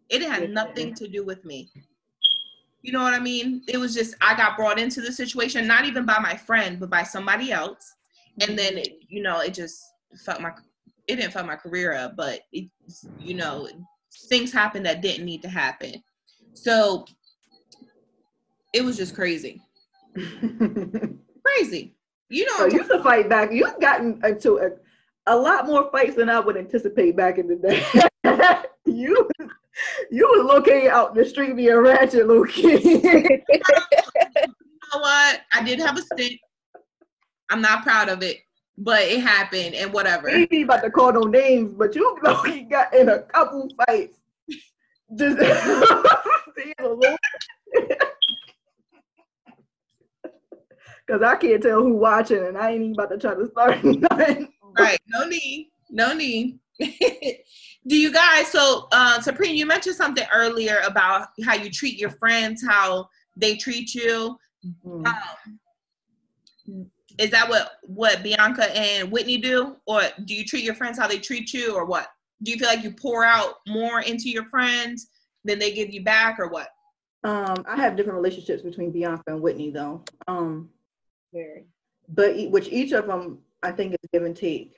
It had nothing to do with me. You know what I mean? It was just I got brought into the situation, not even by my friend, but by somebody else. And then, it, you know, it just felt my it didn't fuck my career up, but it, you know, things happened that didn't need to happen. So it was just crazy. [LAUGHS] crazy. You know, so you used to fight back. You've gotten into a, a lot more fights than I would anticipate back in the day. [LAUGHS] you you was located out the street being a ratchet, Luke. [LAUGHS] you know what? I did have a stint. I'm not proud of it, but it happened and whatever. He ain't about to call no names, but you know he got in a couple fights. Just [LAUGHS] [LAUGHS] Cause I can't tell who watching, and I ain't even about to try to start [LAUGHS] nothing. Right, no need, no need. Do you guys? So, uh, Supreme, you mentioned something earlier about how you treat your friends, how they treat you. Mm. Um, is that what what Bianca and Whitney do, or do you treat your friends how they treat you, or what? Do you feel like you pour out more into your friends than they give you back, or what? Um, I have different relationships between Bianca and Whitney, though. Um, very. But which each of them, I think, is give and take.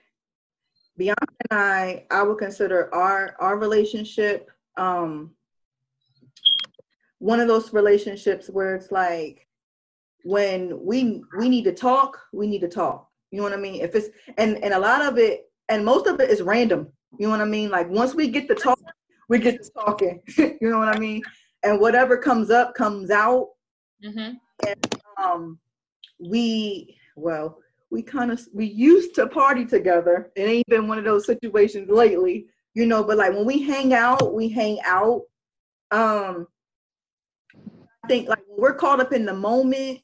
Bianca and I, I would consider our our relationship um, one of those relationships where it's like when we we need to talk, we need to talk. You know what I mean? If it's and and a lot of it and most of it is random. You know what I mean? Like once we get to talk, we get to talking. [LAUGHS] you know what I mean? And whatever comes up comes out. Mm-hmm. And um, we well, we kind of we used to party together. It ain't been one of those situations lately, you know. But like when we hang out, we hang out. Um, I think like when we're caught up in the moment,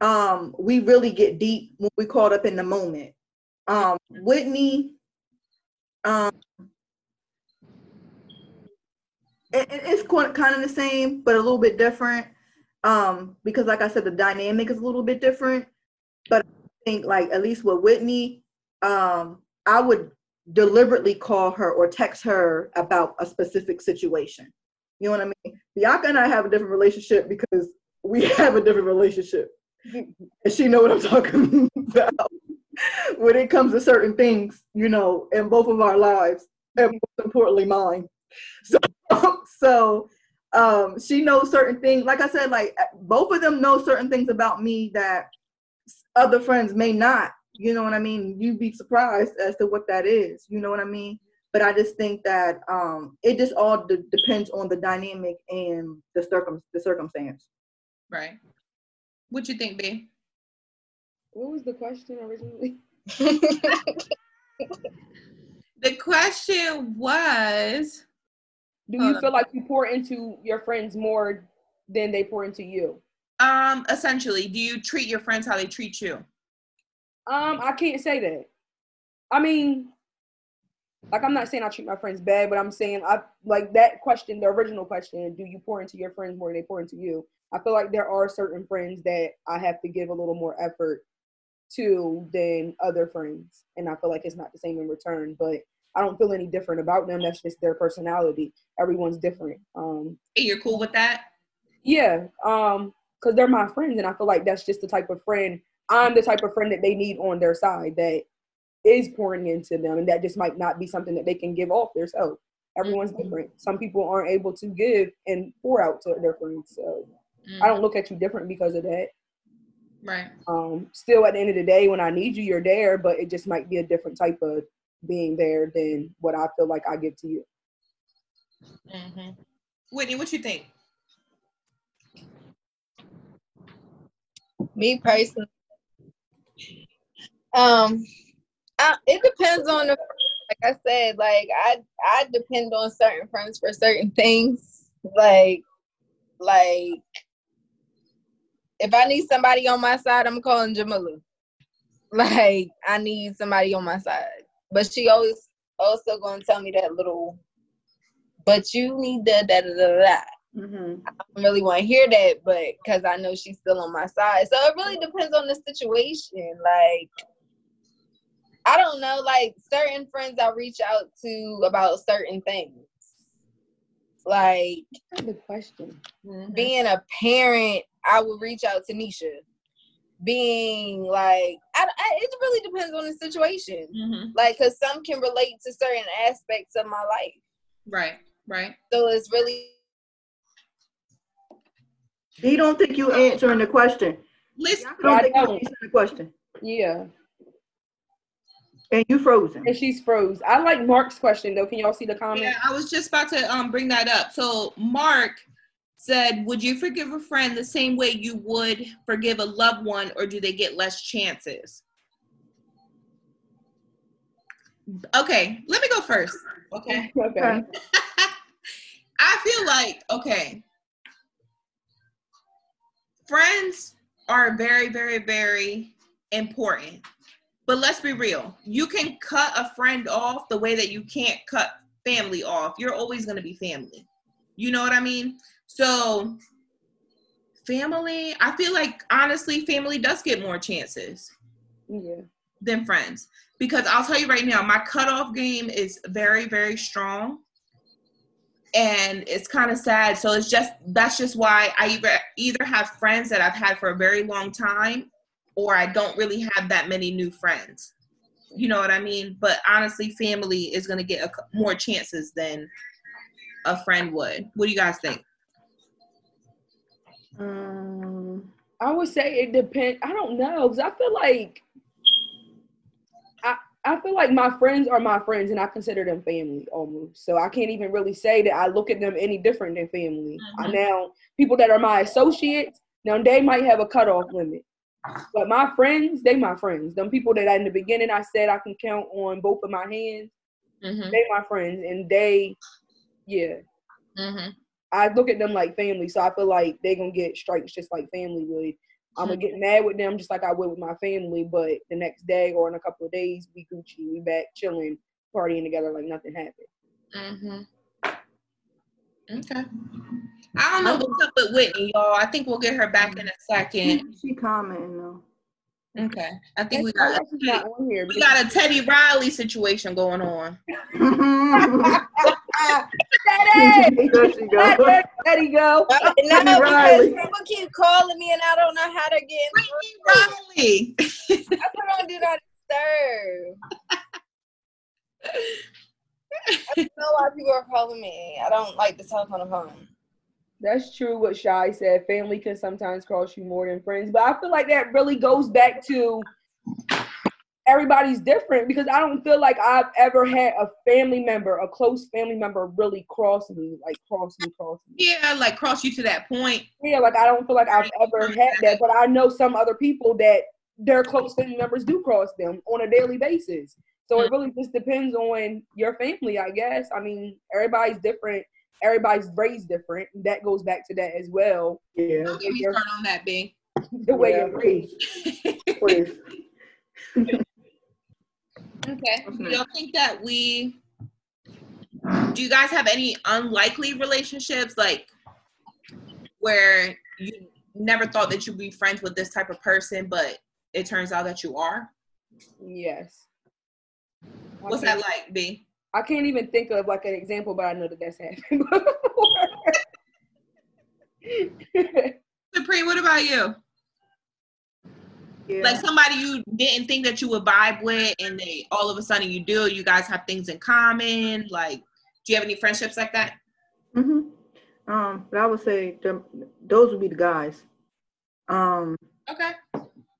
um, we really get deep when we caught up in the moment. Um, Whitney, um, it, it's kind of the same, but a little bit different. Um, because like I said, the dynamic is a little bit different. But I think like at least with Whitney, um, I would deliberately call her or text her about a specific situation. You know what I mean? Bianca and I have a different relationship because we [LAUGHS] have a different relationship. She know what I'm talking about when it comes to certain things, you know, in both of our lives, and most importantly mine. So [LAUGHS] so um she knows certain things. Like I said, like both of them know certain things about me that other friends may not. You know what I mean? You'd be surprised as to what that is. You know what I mean? But I just think that um, it just all de- depends on the dynamic and the circum the circumstance. Right. What you think, B? What was the question originally? [LAUGHS] the question was Do you feel like you pour into your friends more than they pour into you? Um, essentially, do you treat your friends how they treat you? Um, I can't say that. I mean, like I'm not saying I treat my friends bad, but I'm saying I like that question, the original question, do you pour into your friends more than they pour into you? I feel like there are certain friends that I have to give a little more effort to than other friends. And I feel like it's not the same in return, but I don't feel any different about them. That's just their personality. Everyone's different. Um hey, you're cool with that? Yeah. Um, because they're my friends and I feel like that's just the type of friend I'm the type of friend that they need on their side that is pouring into them and that just might not be something that they can give off themselves. Everyone's mm-hmm. different. Some people aren't able to give and pour out to their friends. So mm-hmm. I don't look at you different because of that. Right. Um, still at the end of the day, when I need you, you're there, but it just might be a different type of being there than what I feel like I give to you. Mm-hmm. Whitney, what you think? Me personally, um, I, it depends on the. Like I said, like I I depend on certain friends for certain things. Like, like if I need somebody on my side, I'm calling Jamila. Like I need somebody on my side, but she always also gonna tell me that little. But you need that da da da da. Mm-hmm. I don't really want to hear that, but because I know she's still on my side. So it really depends on the situation. Like, I don't know, like certain friends I reach out to about certain things. Like, the question. Mm-hmm. Being a parent, I would reach out to Nisha. Being like, I, I, it really depends on the situation. Mm-hmm. Like, because some can relate to certain aspects of my life. Right, right. So it's really he don't think you answering the question. Listen, I don't think you answering the question. Yeah. And you frozen. And she's froze. I like Mark's question though. Can y'all see the comment? Yeah, I was just about to um bring that up. So Mark said, "Would you forgive a friend the same way you would forgive a loved one, or do they get less chances?" Okay, let me go first. Okay. [LAUGHS] okay. [LAUGHS] I feel like okay friends are very, very, very important. But let's be real. You can cut a friend off the way that you can't cut family off. You're always going to be family. You know what I mean? So, family, I feel like honestly, family does get more chances. Yeah. Than friends. Because I'll tell you right now, my cutoff game is very, very strong and it's kind of sad so it's just that's just why i either either have friends that i've had for a very long time or i don't really have that many new friends you know what i mean but honestly family is going to get a, more chances than a friend would what do you guys think um i would say it depends i don't know because i feel like I I feel like my friends are my friends and I consider them family almost. So I can't even really say that I look at them any different than family. Mm-hmm. I now people that are my associates, now they might have a cutoff limit. But my friends, they my friends. Them people that in the beginning I said I can count on both of my hands, mm-hmm. they my friends. And they yeah. Mm-hmm. I look at them like family, so I feel like they gonna get strikes just like family would. I'm gonna get mad with them just like I would with my family, but the next day or in a couple of days, we Gucci, we back chilling, partying together like nothing happened. Mhm. Okay. I don't know what's up with Whitney, y'all. I think we'll get her back in a second. She commenting though. Okay, I think we got actually not on here. we got a Teddy Riley situation going on. there she goes. There you go. no, Teddy because Riley. people keep calling me and I don't know how to get Teddy Riley. I put on do not disturb. [LAUGHS] I don't know why people are calling me. I don't like to talk on the phone. That's true what Shy said. Family can sometimes cost you more than friends. But I feel like that really goes back to everybody's different because I don't feel like I've ever had a family member, a close family member, really cross me, like cross me, cross me. Yeah, like cross you to that point. Yeah, like I don't feel like I've ever had that, but I know some other people that their close family members do cross them on a daily basis. So it mm. really just depends on your family, I guess. I mean, everybody's different. Everybody's raised different. That goes back to that as well. Yeah. Let me start on that, B. [LAUGHS] The way Yeah, you're raised. Please. [LAUGHS] Okay. What's Do next? y'all think that we do you guys have any unlikely relationships like where you never thought that you'd be friends with this type of person, but it turns out that you are? Yes. What's can't- that like, B? I can't even think of like an example, but I know that that's happened [LAUGHS] before. Supreme, what about you? Yeah. Like somebody you didn't think that you would vibe with and they all of a sudden you do, you guys have things in common. Like, do you have any friendships like that? hmm Um, but I would say them, those would be the guys. Um, Okay.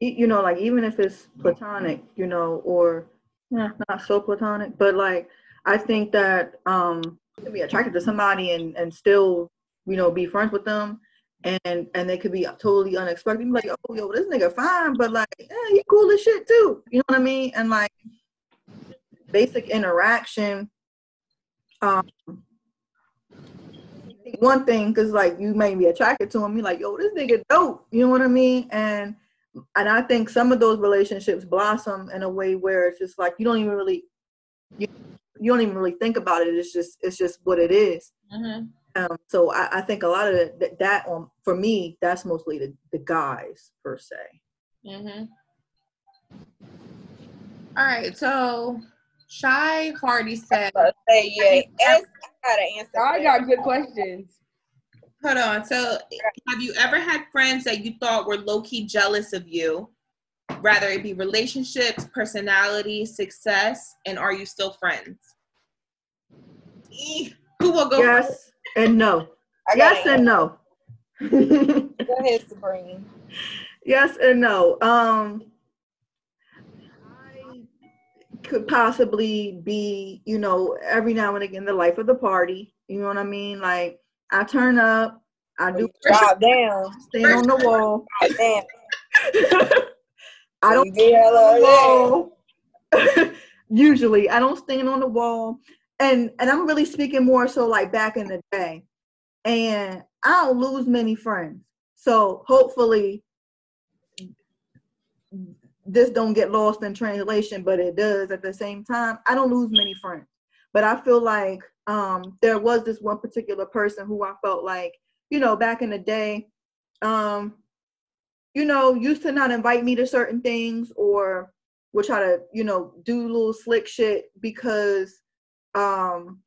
you know, like even if it's platonic, you know, or yeah, not so platonic, but like I think that um, you can be attracted to somebody and and still, you know, be friends with them, and and they could be totally unexpected. Like, oh, yo, this nigga fine, but like, yeah, he cool as shit too. You know what I mean? And like basic interaction. Um, one thing because like you may be attracted to him, you're like, yo, this nigga dope. You know what I mean? And and I think some of those relationships blossom in a way where it's just like you don't even really you, you don't even really think about it. It's just it's just what it is. Mm-hmm. Um, so I, I think a lot of that, that um, for me, that's mostly the, the guys per se. Mm-hmm. All right. So, Shy Hardy said, Say yeah. Ask, I gotta answer. I got good questions. hold on. So, have you ever had friends that you thought were low key jealous of you? Rather it be relationships, personality, success, and are you still friends? Eh, Who will go first? Yes and no. Yes and no. [LAUGHS] Go ahead, Sabrina. yes and no. Um, I could possibly be, you know, every now and again the life of the party. You know what I mean? Like I turn up, I do Drop down. stand on the wall. Damn. [LAUGHS] I don't get on the wall. [LAUGHS] Usually, I don't stand on the wall, and and I'm really speaking more so like back in the day, and I don't lose many friends. So hopefully, this don't get lost in translation, but it does at the same time. I don't lose many friends, but I feel like um, there was this one particular person who I felt like, you know, back in the day, um, you know, used to not invite me to certain things or would try to, you know, do little slick shit because um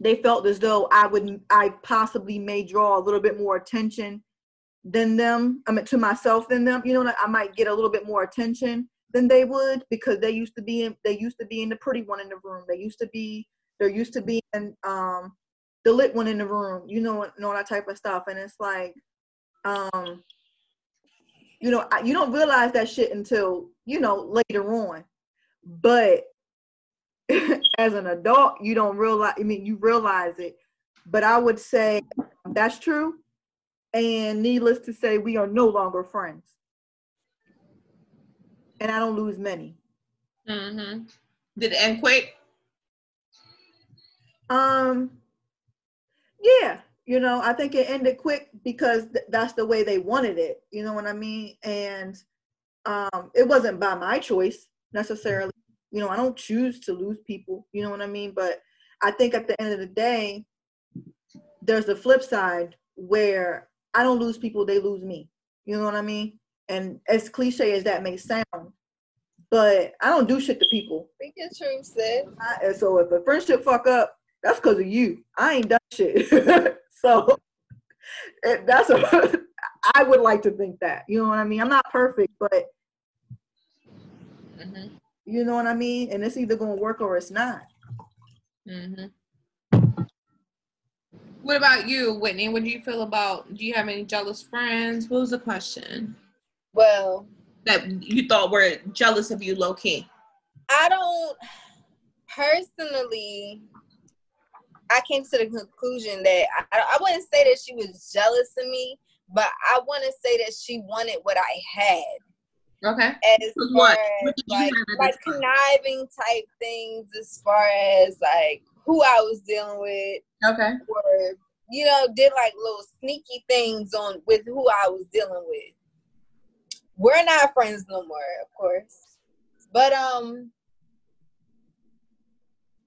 they felt as though I would I possibly may draw a little bit more attention than them. I mean to myself than them. You know, I might get a little bit more attention than they would because they used to be in they used to be in the pretty one in the room. They used to be there used to be in um the lit one in the room, you know, and all that type of stuff. And it's like um you know, I, you don't realize that shit until you know later on. But [LAUGHS] as an adult, you don't realize. I mean, you realize it. But I would say that's true. And needless to say, we are no longer friends. And I don't lose many. Mm-hmm. Did it end quick? Um, yeah, you know, I think it ended quick because th- that's the way they wanted it. You know what I mean? And um, it wasn't by my choice necessarily. You know, I don't choose to lose people. You know what I mean? But I think at the end of the day, there's the flip side where I don't lose people; they lose me. You know what I mean? And as cliche as that may sound, but I don't do shit to people. Speak your truth, sis. I, so if a friendship fuck up, that's because of you. I ain't done shit. [LAUGHS] so [LAUGHS] it, that's a. [LAUGHS] I would like to think that. You know what I mean? I'm not perfect, but hmm you know what I mean. And it's either gonna work or it's not. Mm-hmm. What about you, Whitney? What do you feel about? Do you have any jealous friends? What was the question Well, that you thought were jealous of you, low key? I don't personally. I came to the conclusion that I, I wouldn't say that she was jealous of me, but I want to say that she wanted what I had. Okay. as what? as like, like conniving type things as far as like who I was dealing with Okay. or you know did like little sneaky things on with who I was dealing with. We're not friends no more, of course. But um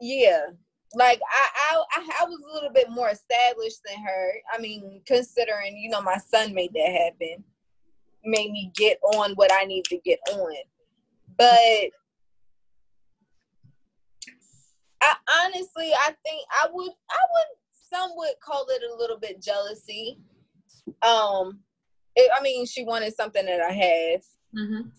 yeah. Like I, I I was a little bit more established than her. I mean, considering, you know, my son made that happen made me get on what I need to get on. But I honestly I think I would I would some would call it a little bit jealousy. Um it, I mean she wanted something that I have. Mm-hmm.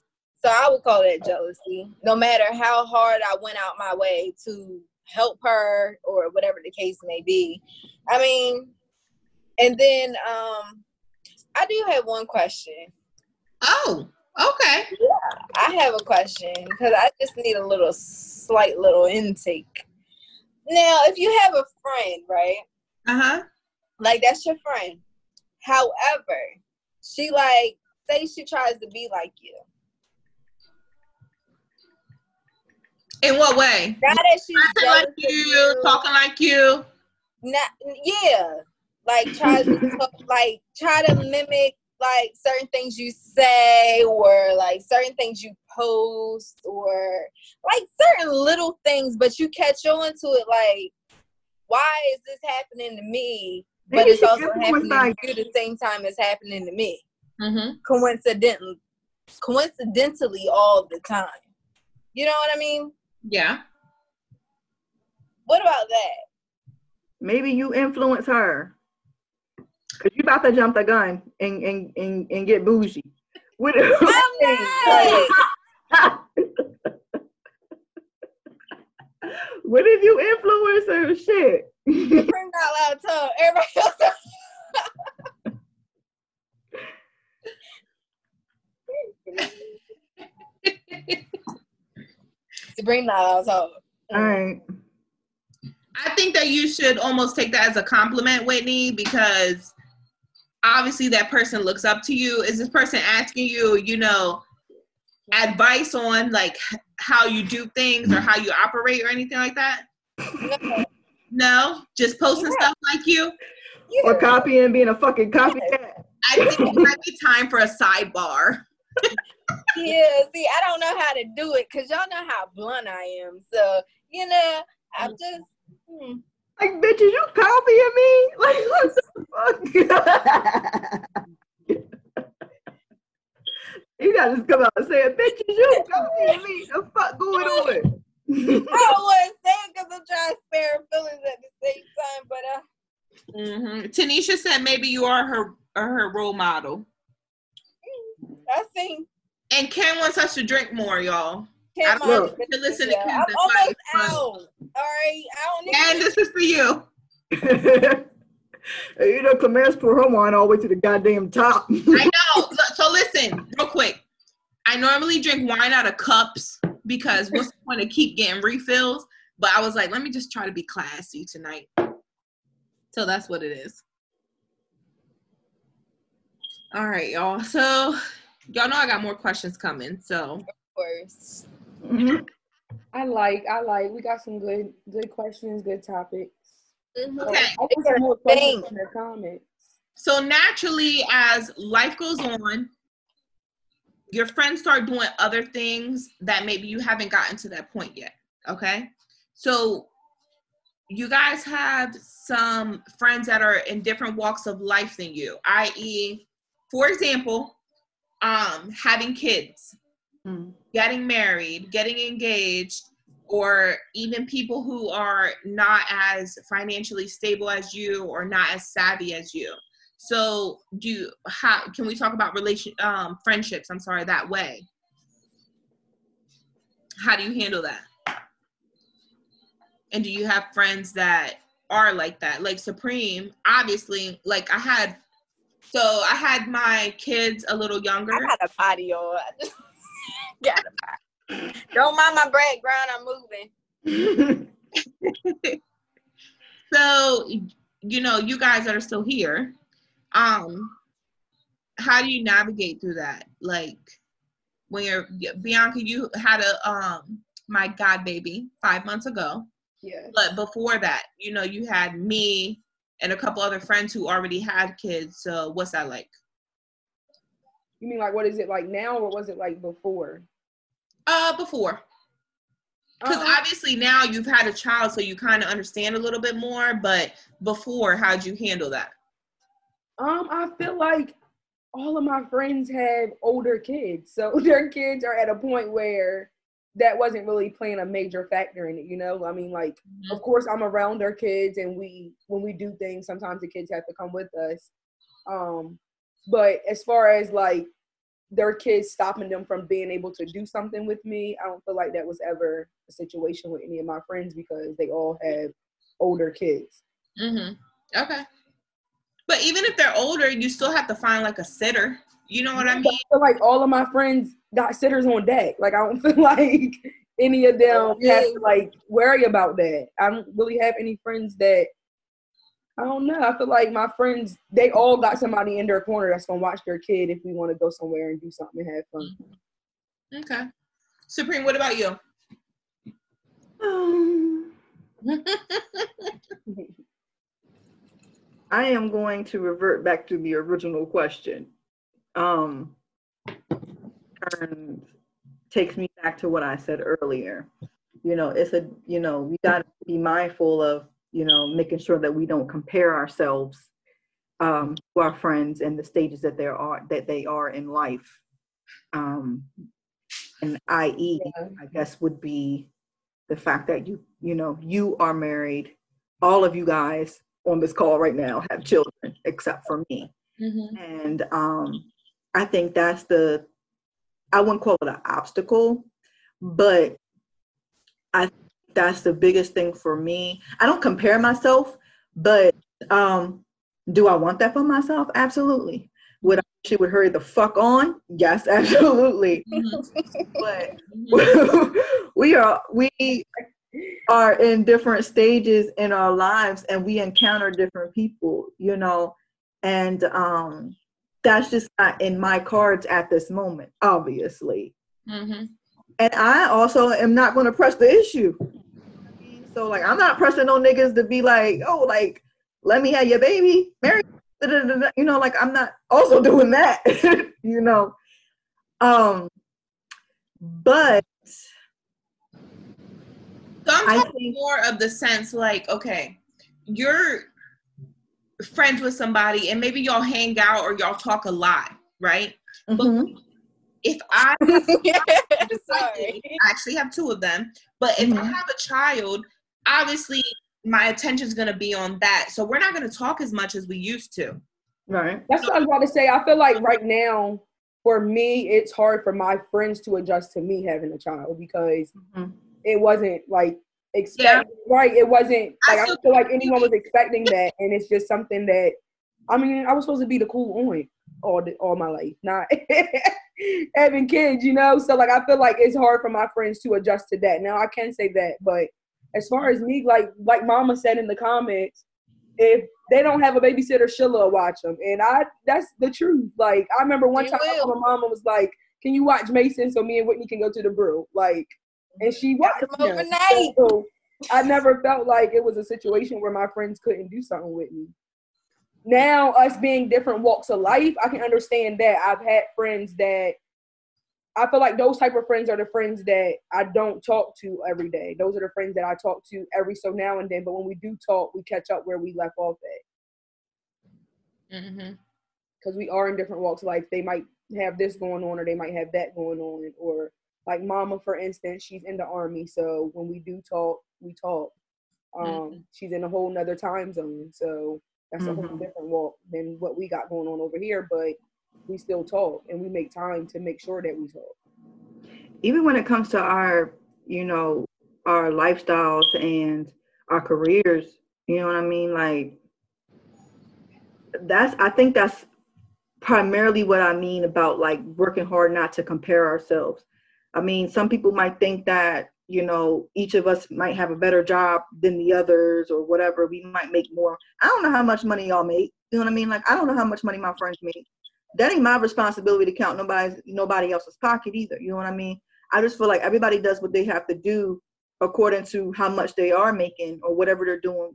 So I would call that jealousy. No matter how hard I went out my way to help her or whatever the case may be. I mean, and then um I do have one question. Oh, okay. Yeah, I have a question because I just need a little slight little intake. Now, if you have a friend, right? Uh huh. Like that's your friend. However, she like say she tries to be like you. In what way? Not that she's Acting like of you, you. talking like you. Not yeah. Like try to [LAUGHS] talk, like try to mimic like certain things you say or like certain things you post or like certain little things, but you catch on to it like why is this happening to me? But Maybe it's also influenced happening by- to you the same time it's happening to me. Mm-hmm. Coincidentally coincidentally all the time. You know what I mean? Yeah. What about that? Maybe you influence her. Cause you about to jump the gun and and and, and get bougie. What, I'm not. [LAUGHS] what if you influence her? Shit. Bring out loud tongue. Everybody else. [LAUGHS] [LAUGHS] bring that out tongue. All right. I think that you should almost take that as a compliment, Whitney, because obviously that person looks up to you. Is this person asking you, you know, advice on like how you do things or how you operate or anything like that? No. No, just posting Yeah. stuff like you. Or Yeah. copying, being a fucking copycat. I think it might be time for a sidebar. [LAUGHS] yeah, see, I don't know how to do it because y'all know how blunt I am. So, you know, I'm just. Hmm. Like, bitches, you copying me? [LAUGHS] Like, what the fuck? [LAUGHS] you gotta just come out and say it, bitches, you copying me? What the fuck going on? I don't want to say it because I'm trying to spare feelings at the same time, but uh, hmm Tanisha said maybe you are her her role model. I think And Ken wants us to drink more, y'all. Kim I might look, be- to listen to yeah, Kim's I'm almost out. All right, I don't need And this is for you. [LAUGHS] You know, Clamarys put her wine all the way to the goddamn top. I know. [LAUGHS] So listen, real quick. I normally drink wine out of cups because what's the point of keep getting refills? But I was like, let me just try to be classy tonight. So that's what it is. All right, y'all. So y'all know I got more questions coming. So of course. Mhm. I like, I like. We got some good, good questions, good topics. Mhm. Okay. I got some more questions Thanks. in the comments. so naturally, as life goes on, your friends start doing other things that maybe you haven't gotten to that point yet. Okay. So you guys have some friends that are in different walks of life than you, i.e., for example, um having kids, Mm. getting married, getting engaged, or even people who are not as financially stable as you or not as savvy as you. So, do how can we talk about relation um friendships? I'm sorry that way. How do you handle that? And do you have friends that are like that? Like Supreme, obviously, like I had so I had my kids a little younger. I got a. I [LAUGHS] got a potty. Don't mind my background. I'm moving. [LAUGHS] so you know you guys that are still here um how do you navigate through that like when you're bianca you had a um my god baby five months ago Yeah. but before that you know you had me and a couple other friends who already had kids so what's that like? You mean like what is it like now or was it like before? uh before. Because Uh, obviously now you've had a child so you kind of understand a little bit more but before how'd you handle that? Um, I feel like all of my friends have older kids, so [LAUGHS] their kids are at a point where that wasn't really playing a major factor in it. You know, I mean, like, of course, I'm around their kids, and we when we do things, sometimes the kids have to come with us. Um, but as far as like their kids stopping them from being able to do something with me, I don't feel like that was ever a situation with any of my friends because they all have older kids. Mm-hmm. Okay. But even if they're older, you still have to find like a sitter. You know what I mean? I feel like all of my friends got sitters on deck. Like I don't [LAUGHS] feel like any of them have to like worry about that. I don't really have any friends that I don't know. I feel like my friends they all got somebody in their corner that's gonna watch their kid if we want to go somewhere and do something and have fun. Okay. Supreme, what about you? Um, [LAUGHS] I am going to revert back to the original question. Um, and takes me back to what I said earlier. You know, it's a you know we got to be mindful of you know making sure that we don't compare ourselves um, to our friends and the stages that there are that they are in life. Um, and i.e., Yeah. I guess would be the fact that you you know you are married. All of you guys on this call right now have children, except for me Mm-hmm. and um, I think that's the I wouldn't call it an obstacle, but I think that's the biggest thing for me. I don't compare myself, but um, do I want that for myself? Absolutely. Would I it would hurry the fuck on? Yes, [LAUGHS] absolutely. but [LAUGHS] we are we are in different stages in our lives and we encounter different people you know and um that's just not in my cards at this moment obviously. Mm-hmm. and i also am not going to press the issue. So like i'm not pressing no niggas to be like oh like let me have your baby marry [LAUGHS] you know like i'm not also [LAUGHS] doing that [LAUGHS] you know. Um but So I'm I think- more of the sense like, okay, you're friends with somebody and maybe y'all hang out or y'all talk a lot, right? mhm. If I [LAUGHS] Sorry. I actually have two of them. But if I Mhm. have a child, obviously my attention's gonna be on that. So we're not gonna talk as much as we used to. right That's what I was about to say. I feel like right now, for me, it's hard for my friends to adjust to me having a child because Mhm. it wasn't like expect right. It wasn't like I, don't feel like anyone was expecting that, and it's just something that I mean, I was supposed to be the cool on all the, all my life, not [LAUGHS] having kids, you know. So like, I feel like it's hard for my friends to adjust to that. Now I can say that, but as far as me, like like Mama said in the comments, if they don't have a babysitter, she'll watch them, and I that's the truth. Like I remember one She time will. my mama was like, "Can you watch Mason so me and Whitney can go to the brew?" Like, and she watched them. overnight. So I never felt like it was a situation where my friends couldn't do something with me. Now, us being different walks of life, I can understand that. I've had friends that I feel like those type of friends are the friends that I don't talk to every day. Those are the friends that I talk to every so now and then. But when we do talk, we catch up where we left off at. Mm-hmm. because we are in different walks of life. They might have this going on, or they might have that going on, or like Mama, for instance, she's in the army, so when we do talk, we talk. Um, mm-hmm. She's in a whole nother time zone, so that's mm-hmm. a whole mm-hmm. different walk than what we got going on over here. But we still talk, and we make time to make sure that we talk. Even when it comes to our, you know, our lifestyles and our careers, you know what I mean? Like that's I think that's primarily what I mean about like working hard not to compare ourselves. I mean, some people might think that, you know, each of us might have a better job than the others or whatever. We might make more. I don't know how much money y'all make. You know what I mean? Like I don't know how much money my friends make. That ain't my responsibility to count nobody's nobody else's pocket either. You know what I mean? I just feel like everybody does what they have to do according to how much they are making or whatever they're doing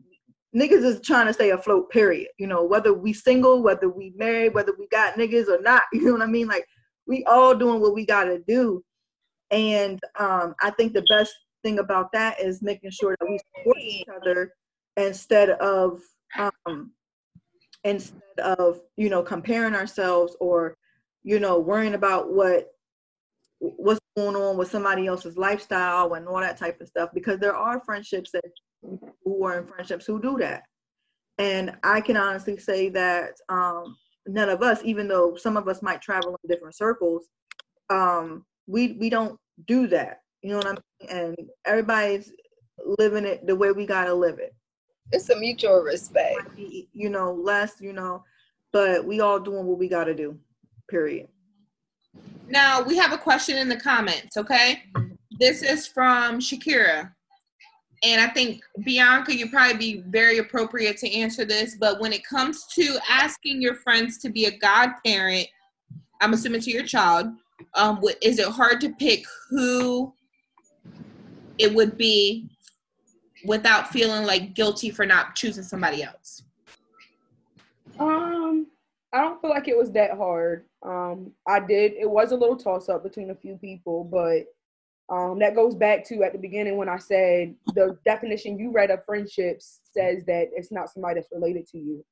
niggas is trying to stay afloat, period. You know, whether we single, whether we married, whether we got niggas or not, [LAUGHS] you know what I mean? Like we all doing what we gotta do. And um, I think the best thing about that is making sure that we support each other instead of um, instead of you know comparing ourselves or you know worrying about what what's going on with somebody else's lifestyle and all that type of stuff because there are friendships that who are in friendships who do that. And I can honestly say that um, none of us, even though some of us might travel in different circles, um, we we don't do that. You know what I mean? And everybody's living it the way we gotta live it. It's a mutual respect. You know, less, you know, but we all doing what we gotta do. Period. Now we have a question in the comments, okay? This is from Shakira. And I think Bianca, you probably be very appropriate to answer this. But when it comes to asking your friends to be a godparent, I'm assuming to your child, um, is it hard to pick who it would be without feeling like guilty for not choosing somebody else? Um, I don't feel like it was that hard. Um, I did. It was a little toss up between a few people, but um, that goes back to at the beginning when I said the definition you read of friendships says that it's not somebody that's related to you.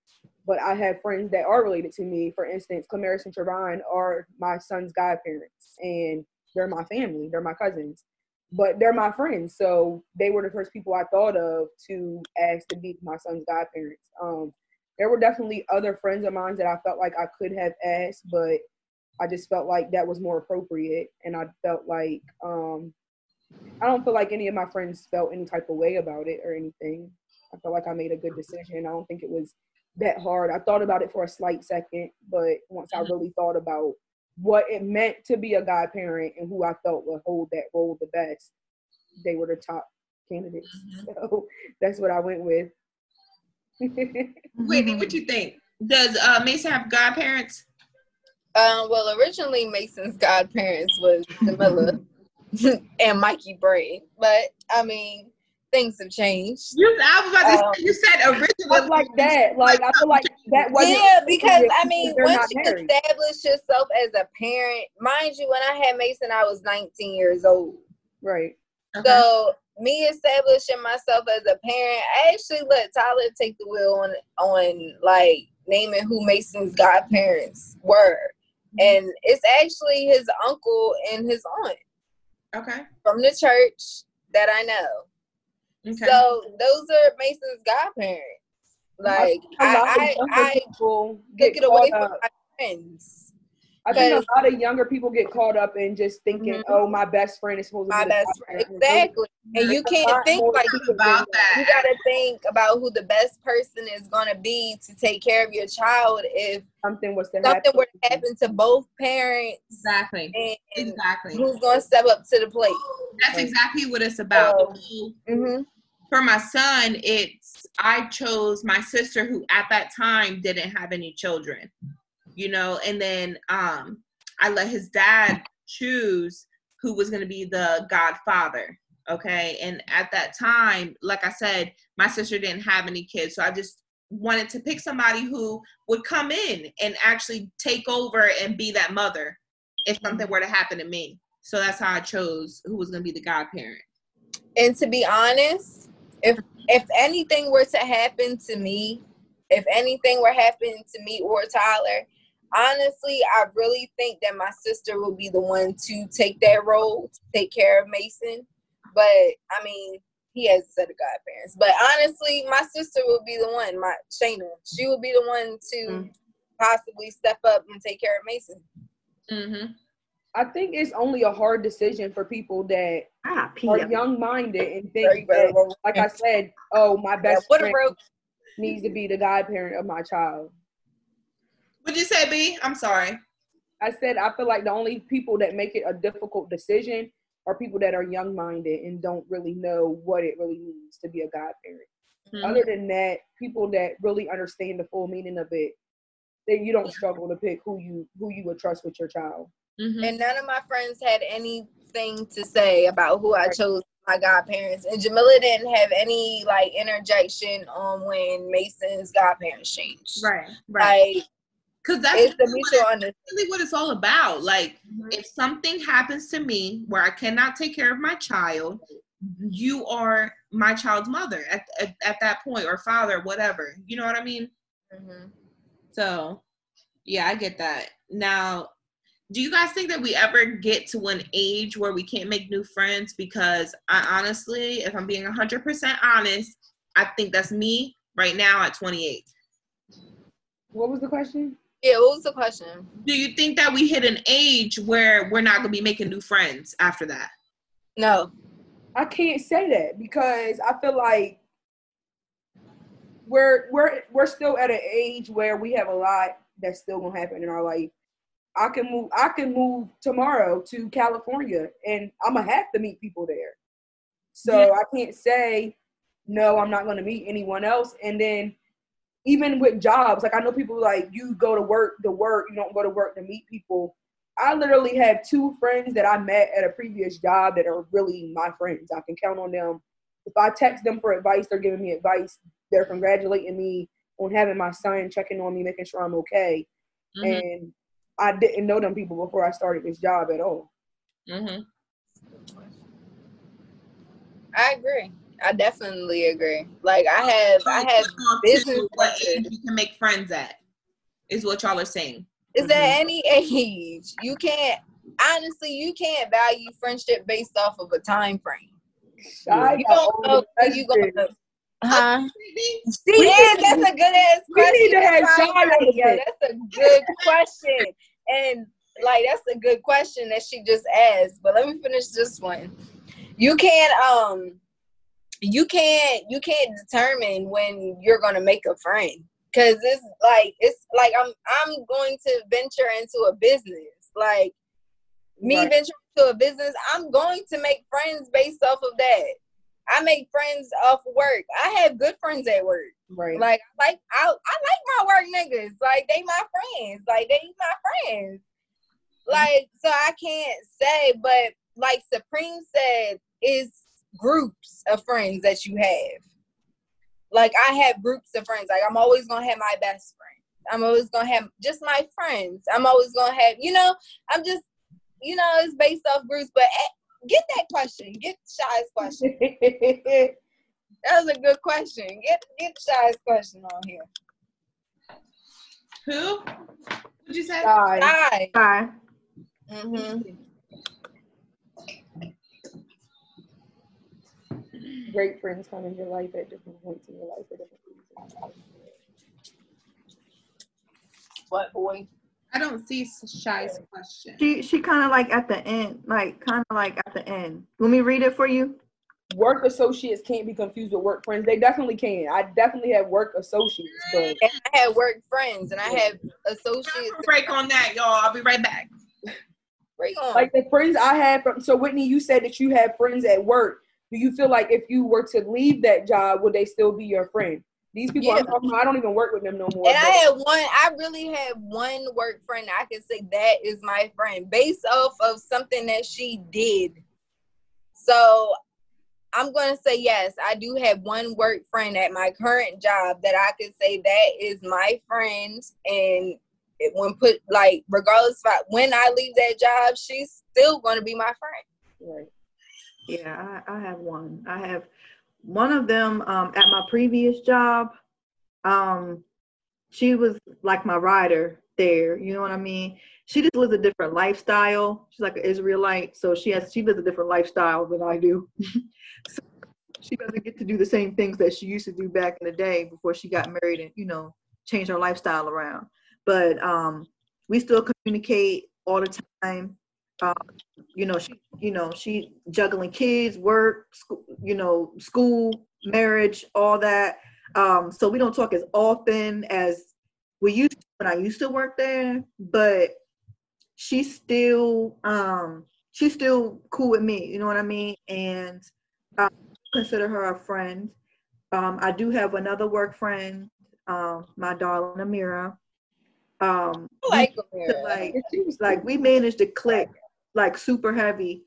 But I have friends that are related to me. For instance, Clamarys and Trevon are my son's godparents, and they're my family. They're my cousins, but they're my friends. So they were the first people I thought of to ask to be my son's godparents. Um, there were definitely other friends of mine that I felt like I could have asked, but I just felt like that was more appropriate, and I felt like um, I don't feel like any of my friends felt any type of way about it or anything. I felt like I made a good decision. I don't think it was that hard. I thought about it for a slight second, but once I really thought about what it meant to be a godparent and who I felt would hold that role the best, they were the top candidates. Mm-hmm. [LAUGHS] So that's what I went with. [LAUGHS] Whitney, what do you think? Does uh, Mason have godparents? Um, well, originally Mason's godparents was Camilla [LAUGHS] and Mikey Bray, but I mean things have changed. You, I was about to um, say, you said originally like that. Like I feel like that was yeah, because I mean once you married. establish yourself as a parent, mind you, when I had Mason, I was 19 years old. Right. Okay. So me establishing myself as a parent, I actually let Tyler take the wheel on on like naming who Mason's godparents were. Mm-hmm. And it's actually his uncle and his aunt. Okay. From the church that I know. Okay. So those are Mason's godparents. Like I, I, I, I took it away from my friends. I think a lot of younger people get caught up in just thinking, mm-hmm. "Oh, my best friend is supposed to my be best friend." Exactly, and you can't think like about that. You got to think about who the best person is going to be to take care of your child if something was to something happen. were to happen to both parents. Exactly. And exactly. Who's going to step up to the plate? That's exactly what it's about. So, mm-hmm. For my son, it's I chose my sister who at that time didn't have any children you know, and then um, I let his dad choose who was going to be the godfather. Okay. And at that time, like I said, my sister didn't have any kids. So I just wanted to pick somebody who would come in and actually take over and be that mother if something were to happen to me. So that's how I chose who was going to be the godparent. And to be honest, if if anything were to happen to me, if anything were happening to me or Tyler, honestly, I really think that my sister will be the one to take that role, to take care of Mason. But I mean, he has a set of godparents. But honestly, my sister will be the one, my Shayna. She will be the one to mm-hmm. possibly step up and take care of Mason. Mm-hmm. I think it's only a hard decision for people that ah, are young minded and think that, like I said, oh, my best yeah, friend needs to be the godparent of my child. What'd you say, B? I'm sorry. I said I feel like the only people that make it a difficult decision are people that are young minded and don't really know what it really means to be a godparent. Mm-hmm. Other than that, people that really understand the full meaning of it, then you don't struggle to pick who you who you would trust with your child. Mm-hmm. And none of my friends had anything to say about who I chose my godparents. And Jamila didn't have any like interjection on when Mason's godparents changed. Right. Right. Like because that's it's the mutual understanding. really what it's all about. Like, mm-hmm. if something happens to me where I cannot take care of my child, you are my child's mother at, at, at that point, or father, whatever. You know what I mean? Mm-hmm. So, yeah, I get that. Now, do you guys think that we ever get to an age where we can't make new friends? Because I honestly, if I'm being 100% honest, I think that's me right now at 28. What was the question? Yeah, what was the question? Do you think that we hit an age where we're not gonna be making new friends after that? No. I can't say that because I feel like we're we're we're still at an age where we have a lot that's still gonna happen in our life. I can move I can move tomorrow to California and I'm gonna have to meet people there. So yeah. I can't say no, I'm not gonna meet anyone else. And then even with jobs, like I know people like you go to work to work, you don't go to work to meet people. I literally have two friends that I met at a previous job that are really my friends. I can count on them. If I text them for advice, they're giving me advice. They're congratulating me on having my son, checking on me, making sure I'm okay. Mm-hmm. And I didn't know them people before I started this job at all. Mm-hmm. I agree. I definitely agree. Like I have, I have business. What age you can make friends at is what y'all are saying. Is mm-hmm. at any age you can't. Honestly, you can't value friendship based off of a time frame. I you don't know you gonna. Huh? She is. That's a good ass question. We need to have Sean yeah, That's a good question, and like that's a good question that she just asked. But let me finish this one. You can't um you can't you can't determine when you're gonna make a friend. Because it's like it's like I'm I'm going to venture into a business. Like me right. venturing into a business I'm going to make friends based off of that. I make friends off work. I have good friends at work. Right. Like like I I like my work niggas. Like they my friends. Like they my friends. Mm-hmm. like so I can't say but like Supreme said is groups of friends that you have. Like I have groups of friends. Like I'm always gonna have my best friend. I'm always gonna have just my friends. I'm always gonna have, you know, I'm just, you know, it's based off groups. But eh, get that question. Get Shy's question. [LAUGHS] that was a good question. Get get Shy's question on here. Who? What'd you say? Shy. Shy. Shy. Mm-hmm. Great friends come in your life at different points in your life for different reasons. What boy? I don't see Shy's question. She she kind of like at the end, like kind of like at the end. Let me read it for you. Work associates can't be confused with work friends. They definitely can. I definitely have work associates, but and I have work friends and I have associates. Break on that, y'all. I'll be right back. Break on. Like the friends I had from. So Whitney, you said that you have friends at work do you feel like if you were to leave that job, would they still be your friend? These people, yeah. I'm I don't even work with them no more. And I had one, I really had one work friend. I can say that is my friend based off of something that she did. So I'm going to say yes. I do have one work friend at my current job that I could say that is my friend. And it, when put like, regardless of when I leave that job, she's still going to be my friend. Right. Yeah, I, I have one. I have one of them um, at my previous job. Um, she was like my rider, there. You know what I mean? She just lives a different lifestyle. She's like an Israelite, so she has she lives a different lifestyle than I do. [LAUGHS] so she doesn't get to do the same things that she used to do back in the day before she got married and you know changed her lifestyle around. But um, we still communicate all the time. Um, you know, she you know she juggling kids, work, school, you know, school, marriage, all that. Um, so we don't talk as often as we used to when I used to work there, but she's still um she's still cool with me, you know what I mean? And I consider her a friend. Um, I do have another work friend, um, my darling Amira. Um, like we, like, like we managed to click like super heavy.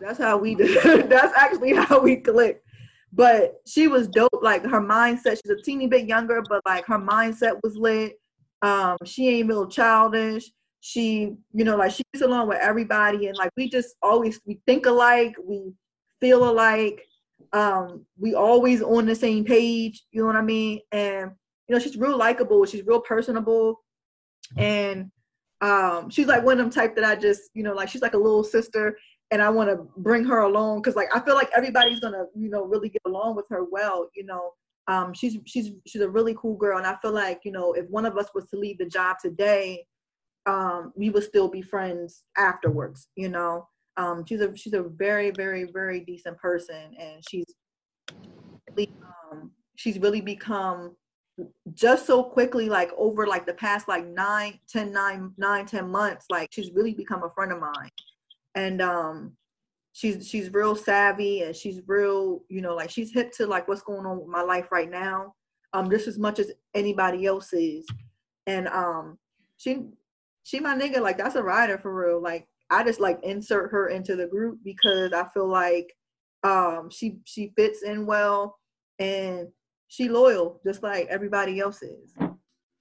That's how we did. [LAUGHS] That's actually how we clicked but she was dope. Like her mindset, she's a teeny bit younger, but like her mindset was lit. Um, she ain't real childish. She, you know, like she gets along with everybody, and like we just always we think alike, we feel alike. Um, we always on the same page. You know what I mean? And you know, she's real likable. She's real personable, and um, she's like one of them type that I just, you know, like she's like a little sister and I want to bring her along because like I feel like everybody's gonna you know really get along with her well you know. Um she's she's she's a really cool girl and I feel like you know if one of us was to leave the job today um we would still be friends afterwards you know. Um she's a she's a very very very decent person and she's really, um she's really become just so quickly like over like the past like nine ten nine nine ten months like she's really become a friend of mine. And um she's she's real savvy and she's real you know like she's hip to like what's going on with my life right now um just as much as anybody else is and um she she my nigga like that's a rider for real. Like i just like insert her into the group because i feel like um she she fits in well. And she loyal just like everybody else is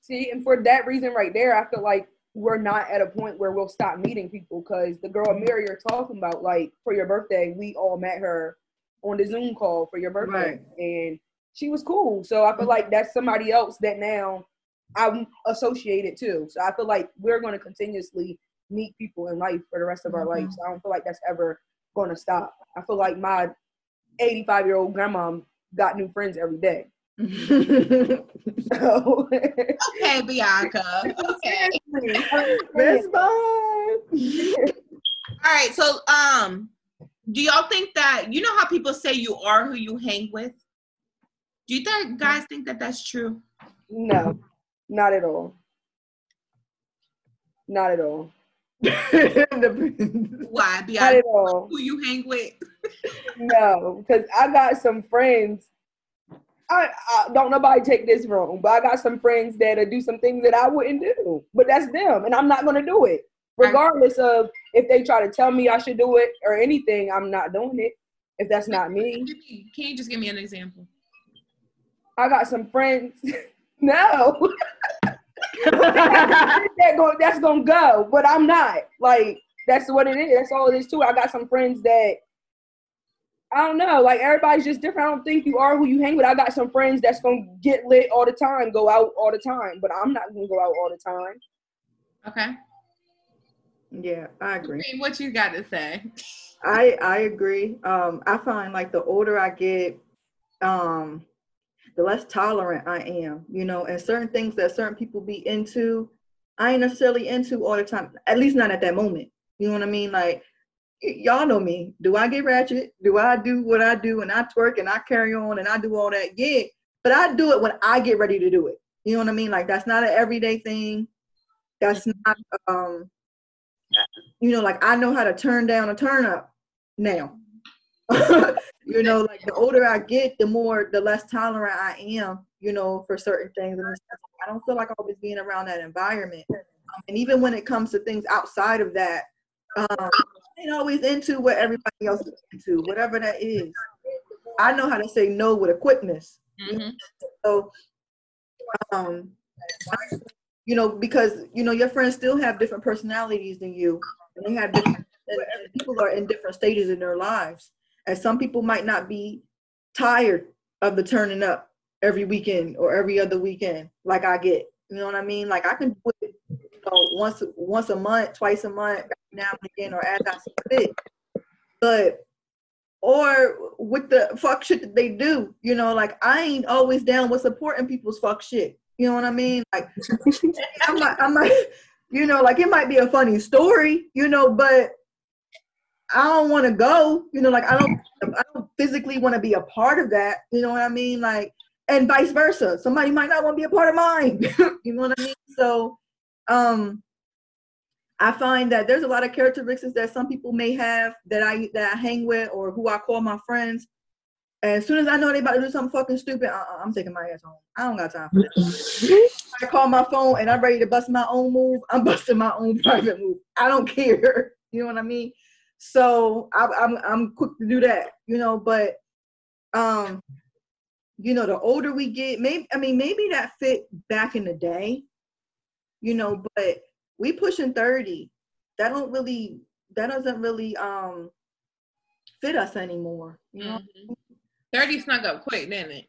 see and for that reason right there i feel like we're not at a point where we'll stop meeting people because the girl Mary you're talking about, like for your birthday, we all met her on the Zoom call for your birthday, right. and she was cool. So I feel like that's somebody else that now I'm associated to. So I feel like we're going to continuously meet people in life for the rest of our mm-hmm. life. So I don't feel like that's ever going to stop. I feel like my 85 year old grandma got new friends every day. Okay, Bianca. Okay. That's fine. All right. So, um, do y'all think that you know how people say you are who you hang with? Do you th- guys think that that's true? No, not at all. Not at all. [LAUGHS] Why? Bianca, not at all. Who you hang with? no, because I got some friends I, I, don't nobody take this wrong, but I got some friends that do some things that I wouldn't do. But that's them, and I'm not gonna do it, regardless of if they try to tell me I should do it or anything. I'm not doing it if that's not me. Can you just give me an example? I got some friends. [LAUGHS] no, [LAUGHS] that go, that's gonna go, but I'm not. Like that's what it is. That's all it is too. I got some friends that I don't know. Like everybody's just different. I don't think you are who you hang with. I got some friends that's gonna get lit all the time, go out all the time, but I'm not gonna go out all the time. Okay. Yeah, I agree. What you got to say? I I agree. Um, I find like the older I get, um, the less tolerant I am. You know, and certain things that certain people be into, I ain't necessarily into all the time. At least not at that moment. You know what I mean? Like y'all know me. Do I get ratchet? Do I do what I do and I twerk and I carry on and I do all that? Yeah. But I do it when I get ready to do it. You know what I mean? Like that's not an everyday thing. That's not um you know, like I know how to turn down a turn up now. [LAUGHS] you know, like the older I get, the more the less tolerant I am, you know, for certain things. And I don't feel like always being around that environment. Um, and even when it comes to things outside of that, um, ain't always into what everybody else is into, whatever that is. I know how to say no with a quickness. Mm-hmm. So, um, you know, because you know your friends still have different personalities than you, and they have different. And, and people are in different stages in their lives, and some people might not be tired of the turning up every weekend or every other weekend like I get. You know what I mean? Like I can do it, you know, once once a month, twice a month, now and again, or as I see fit. But or with the fuck shit that they do, you know, like I ain't always down with supporting people's fuck shit. You know what I mean? Like I might, I might, you know, like it might be a funny story, you know, but I don't want to go. You know, like I don't, I don't physically want to be a part of that. You know what I mean? Like, and vice versa. Somebody might not want to be a part of mine. [LAUGHS] you know what I mean? So, um, I find that there's a lot of characteristics that some people may have that I that I hang with or who I call my friends. As soon as I know they about to do something fucking stupid, I, I'm taking my ass home. I don't got time for that. [LAUGHS] I call my phone and I'm ready to bust my own move. I'm [LAUGHS] busting my own private move. I don't care. [LAUGHS] You know what I mean? So I, I'm I'm quick to do that. You know, but um, you know, the older we get, maybe I mean maybe that fit back in the day. You know, but we pushing 30 that don't really that doesn't really um fit us anymore you know Mhm. 30 snuck up quick, didn't it?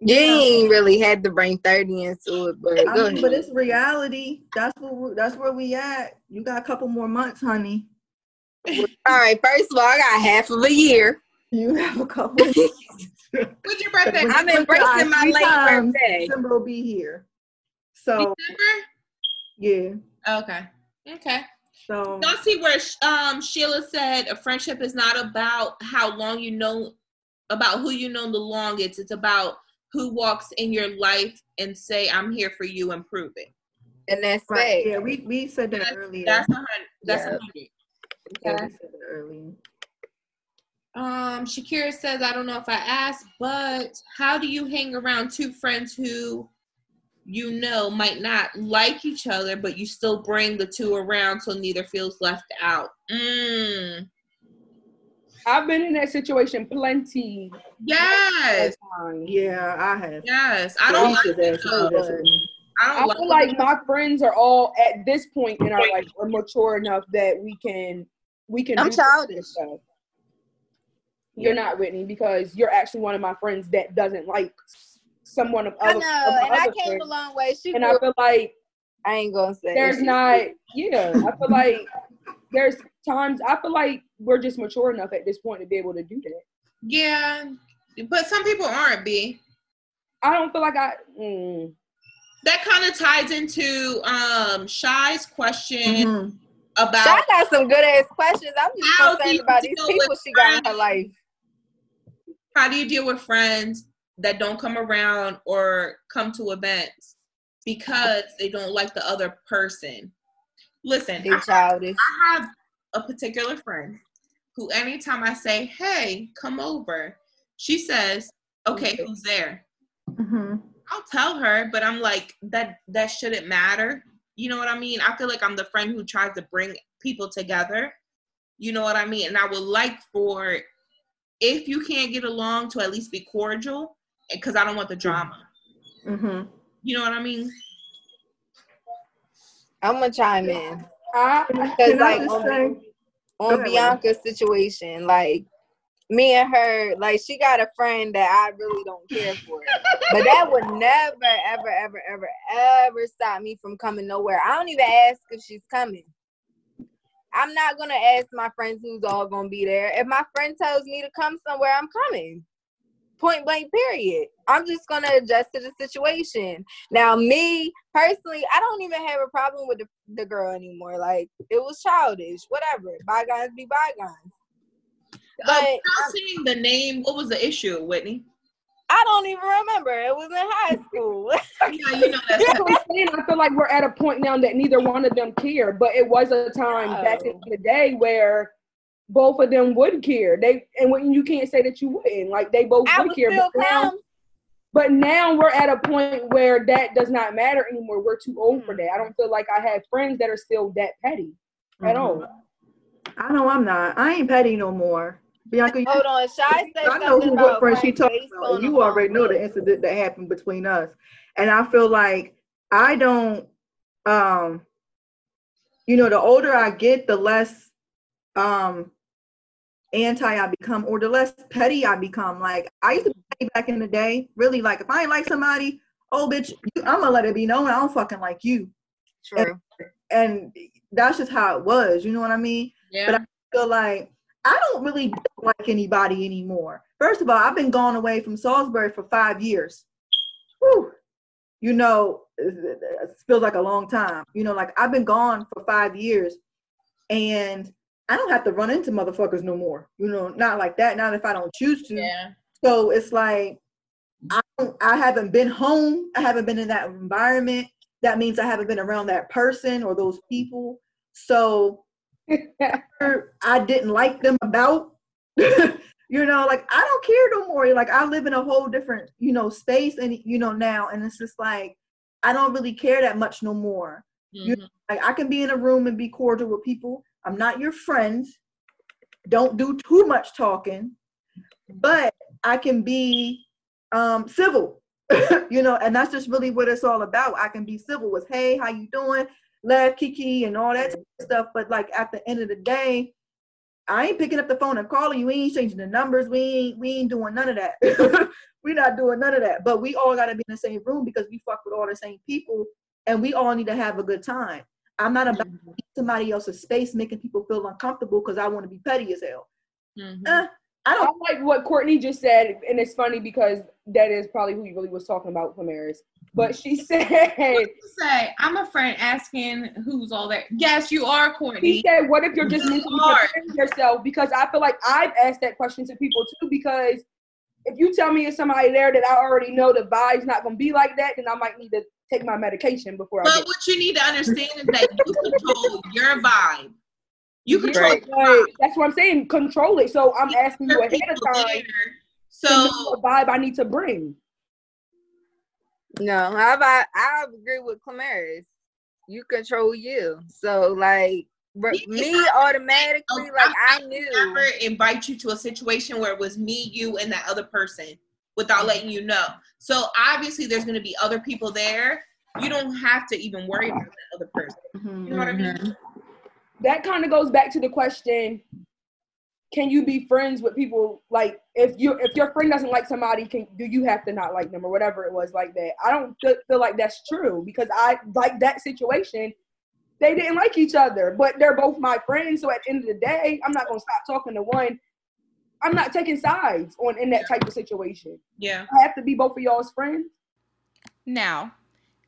You ain't really had to bring 30 into it, but I go mean, but it's reality that's where we that's where we at you got a couple more months honey [LAUGHS] All right, first of all, I got half of a year. you have a couple [LAUGHS] When's your birthday? I'm you embracing my eyes late three times, birthday. December will be here so December? yeah Okay. Okay. so Don't see where um Sheila said a friendship is not about how long you know about who you know the longest. It's about who walks in your life and say, I'm here for you and prove it. And that's right, fake. yeah we we said that That's- earlier That's a hundred that's a Yeah. hundred. yeah, Okay. we said that earlier Um, Shakira says, I don't know if I asked, but how do you hang around two friends who you know might not like each other, but you still bring the two around so neither feels left out? Mm. I've been in that situation plenty of Yes. yeah i have Yes. I don't like Alicia's it, asked me though. that. I I don't like feel like my friends are all at this point in our life are mature enough that we can we can. I'm do childish. stuff. You're not Whitney because you're actually one of my friends that doesn't like someone of I know, of my and I came friends. a long way. She and grew, I feel like I ain't gonna say there's it. not yeah i feel like there's times i feel like we're just mature enough at this point to be able to do that Yeah. But some people aren't, B. i don't feel like i mm, That kind of ties into um Shy's question Mhm. about Shy got some good ass questions. I'm just How concerned about these people with she got in her life. how do you deal with friends that don't come around or come to events because they don't like the other person. Listen, They I, childish. I have a particular friend who anytime I say, "Hey, come over," she says, "Okay, who's there?" Mhm. I'll tell her, but I'm like that that shouldn't matter. You know what I mean? I feel like I'm the friend who tries to bring people together. You know what I mean? And I would like for if you can't get along to at least be cordial because I don't want the drama. Mhm. You know what I mean? I'm gonna chime in I, because like just on, say, on ahead, Bianca's situation, like me and her, like she got a friend that I really don't care for, but that would never, ever, ever, ever, ever stop me from coming nowhere. I don't even ask if she's coming. I'm not gonna ask my friends who's all gonna be there. If my friend tells me to come somewhere, I'm coming. Point blank, period. I'm just gonna adjust to the situation. Now, me personally, I don't even have a problem with the, the girl anymore. Like it was childish, whatever. Bygones be bygones. But uh, without saying the name, what was the issue, Whitney? I don't even remember. It was in high school. [LAUGHS] Yeah, you know that's That's what I'm saying. I feel like we're at a point now that neither one of them care, but it was a time back in the day where both of them would care. They and when you can't say that you wouldn't, like they both I would would care. But now, but now we're at a point where that does not matter anymore. We're too old for that. I don't feel like I have friends that are still that petty at Mhm. all. I know I'm not. I ain't petty no more. Bianca, you, Hold on, Shy said I know something who about what friend she friends talking about. You already know the incident that happened between us, and I feel like I don't. Um, you know, the older I get, the less um anti I become, or the less petty I become. Like I used to be petty back in the day. Really, like if I ain't like somebody, oh bitch, you, I'm gonna let it be known I don't fucking like you. True. And, and that's just how it was. You know what I mean? Yeah. But I feel like I don't really like anybody anymore. First of all, I've been gone away from Salisbury for five years. Whew. You know, it it feels like a long time. You know, like I've been gone for five years and I don't have to run into motherfuckers no more. You know, not like that, not if I don't choose to. yeah. So it's like I don't, I haven't been home. I haven't been in that environment. That means I haven't been around that person or those people. So [LAUGHS] I didn't like them about. [LAUGHS] you know, like I don't care no more. Like I live in a whole different, you know, space and you know now and it's just like I don't really care that much no more. You- Mhm. Like I can be in a room and be cordial with people. I'm not your friend. Don't do too much talking. But I can be um civil. [LAUGHS] you know, and that's just really what it's all about. I can be civil with hey, how you doing? Laugh, kiki, and all that stuff. But like at the end of the day, I ain't picking up the phone and calling you. We ain't changing the numbers. We ain't we ain't doing none of that. [LAUGHS] We're not doing none of that. But we all gotta be in the same room because we fuck with all the same people and we all need to have a good time. I'm not about Mhm. somebody else's space making people feel uncomfortable because I want to be petty as hell. Mhm. Eh, I I don't like what Courtney just said, and it's funny because that is probably who he really was talking about, Clamarys. But she [LAUGHS] said, say I'm a friend asking who's all there. Yes, you are, Courtney. he said, what if you're just mentally Hard. preparing yourself? Because I feel like I've asked that question to people too. Because if you tell me it's somebody there that I already know the vibe's not gonna be like that, then I might need to take my medication before I But what you need to understand is that you control your vibe. You control Right. your vibe. Right. That's what I'm saying. Control it. So I'm asking you ahead of time there. So what vibe I need to bring. No, how about I agree with Clamarys. You control you. So like me exactly. automatically, like I knew. never invite you to a situation where it was me, you, and that other person without letting you know. So obviously, there's going to be other people there. You don't have to even worry about that other person. You know what I mean? Mhm. that kind of goes back to the question can you be friends with people like if you if your friend doesn't like somebody can do you have to not like them or whatever it was like that i don't feel, feel like that's true because i like that situation they didn't like each other but they're both my friends so at the end of the day i'm not going to stop talking to one i'm not taking sides on in that type of situation Yeah. i have to be both of y'all's friends Now,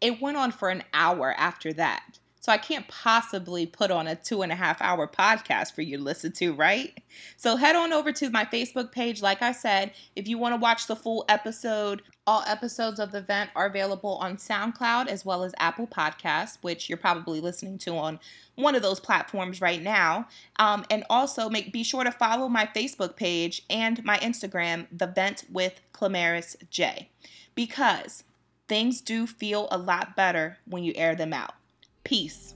it went on for an hour after that. So I can't possibly put on a two and a half hour podcast for you to listen to, right? So head on over to my Facebook page. Like I said, if you want to watch the full episode, all episodes of the Vent are available on SoundCloud as well as Apple Podcasts, which you're probably listening to on one of those platforms right now. Um, and also make be sure to follow my Facebook page and my Instagram, The Vent with Clamarys J, because things do feel a lot better when you air them out. Peace.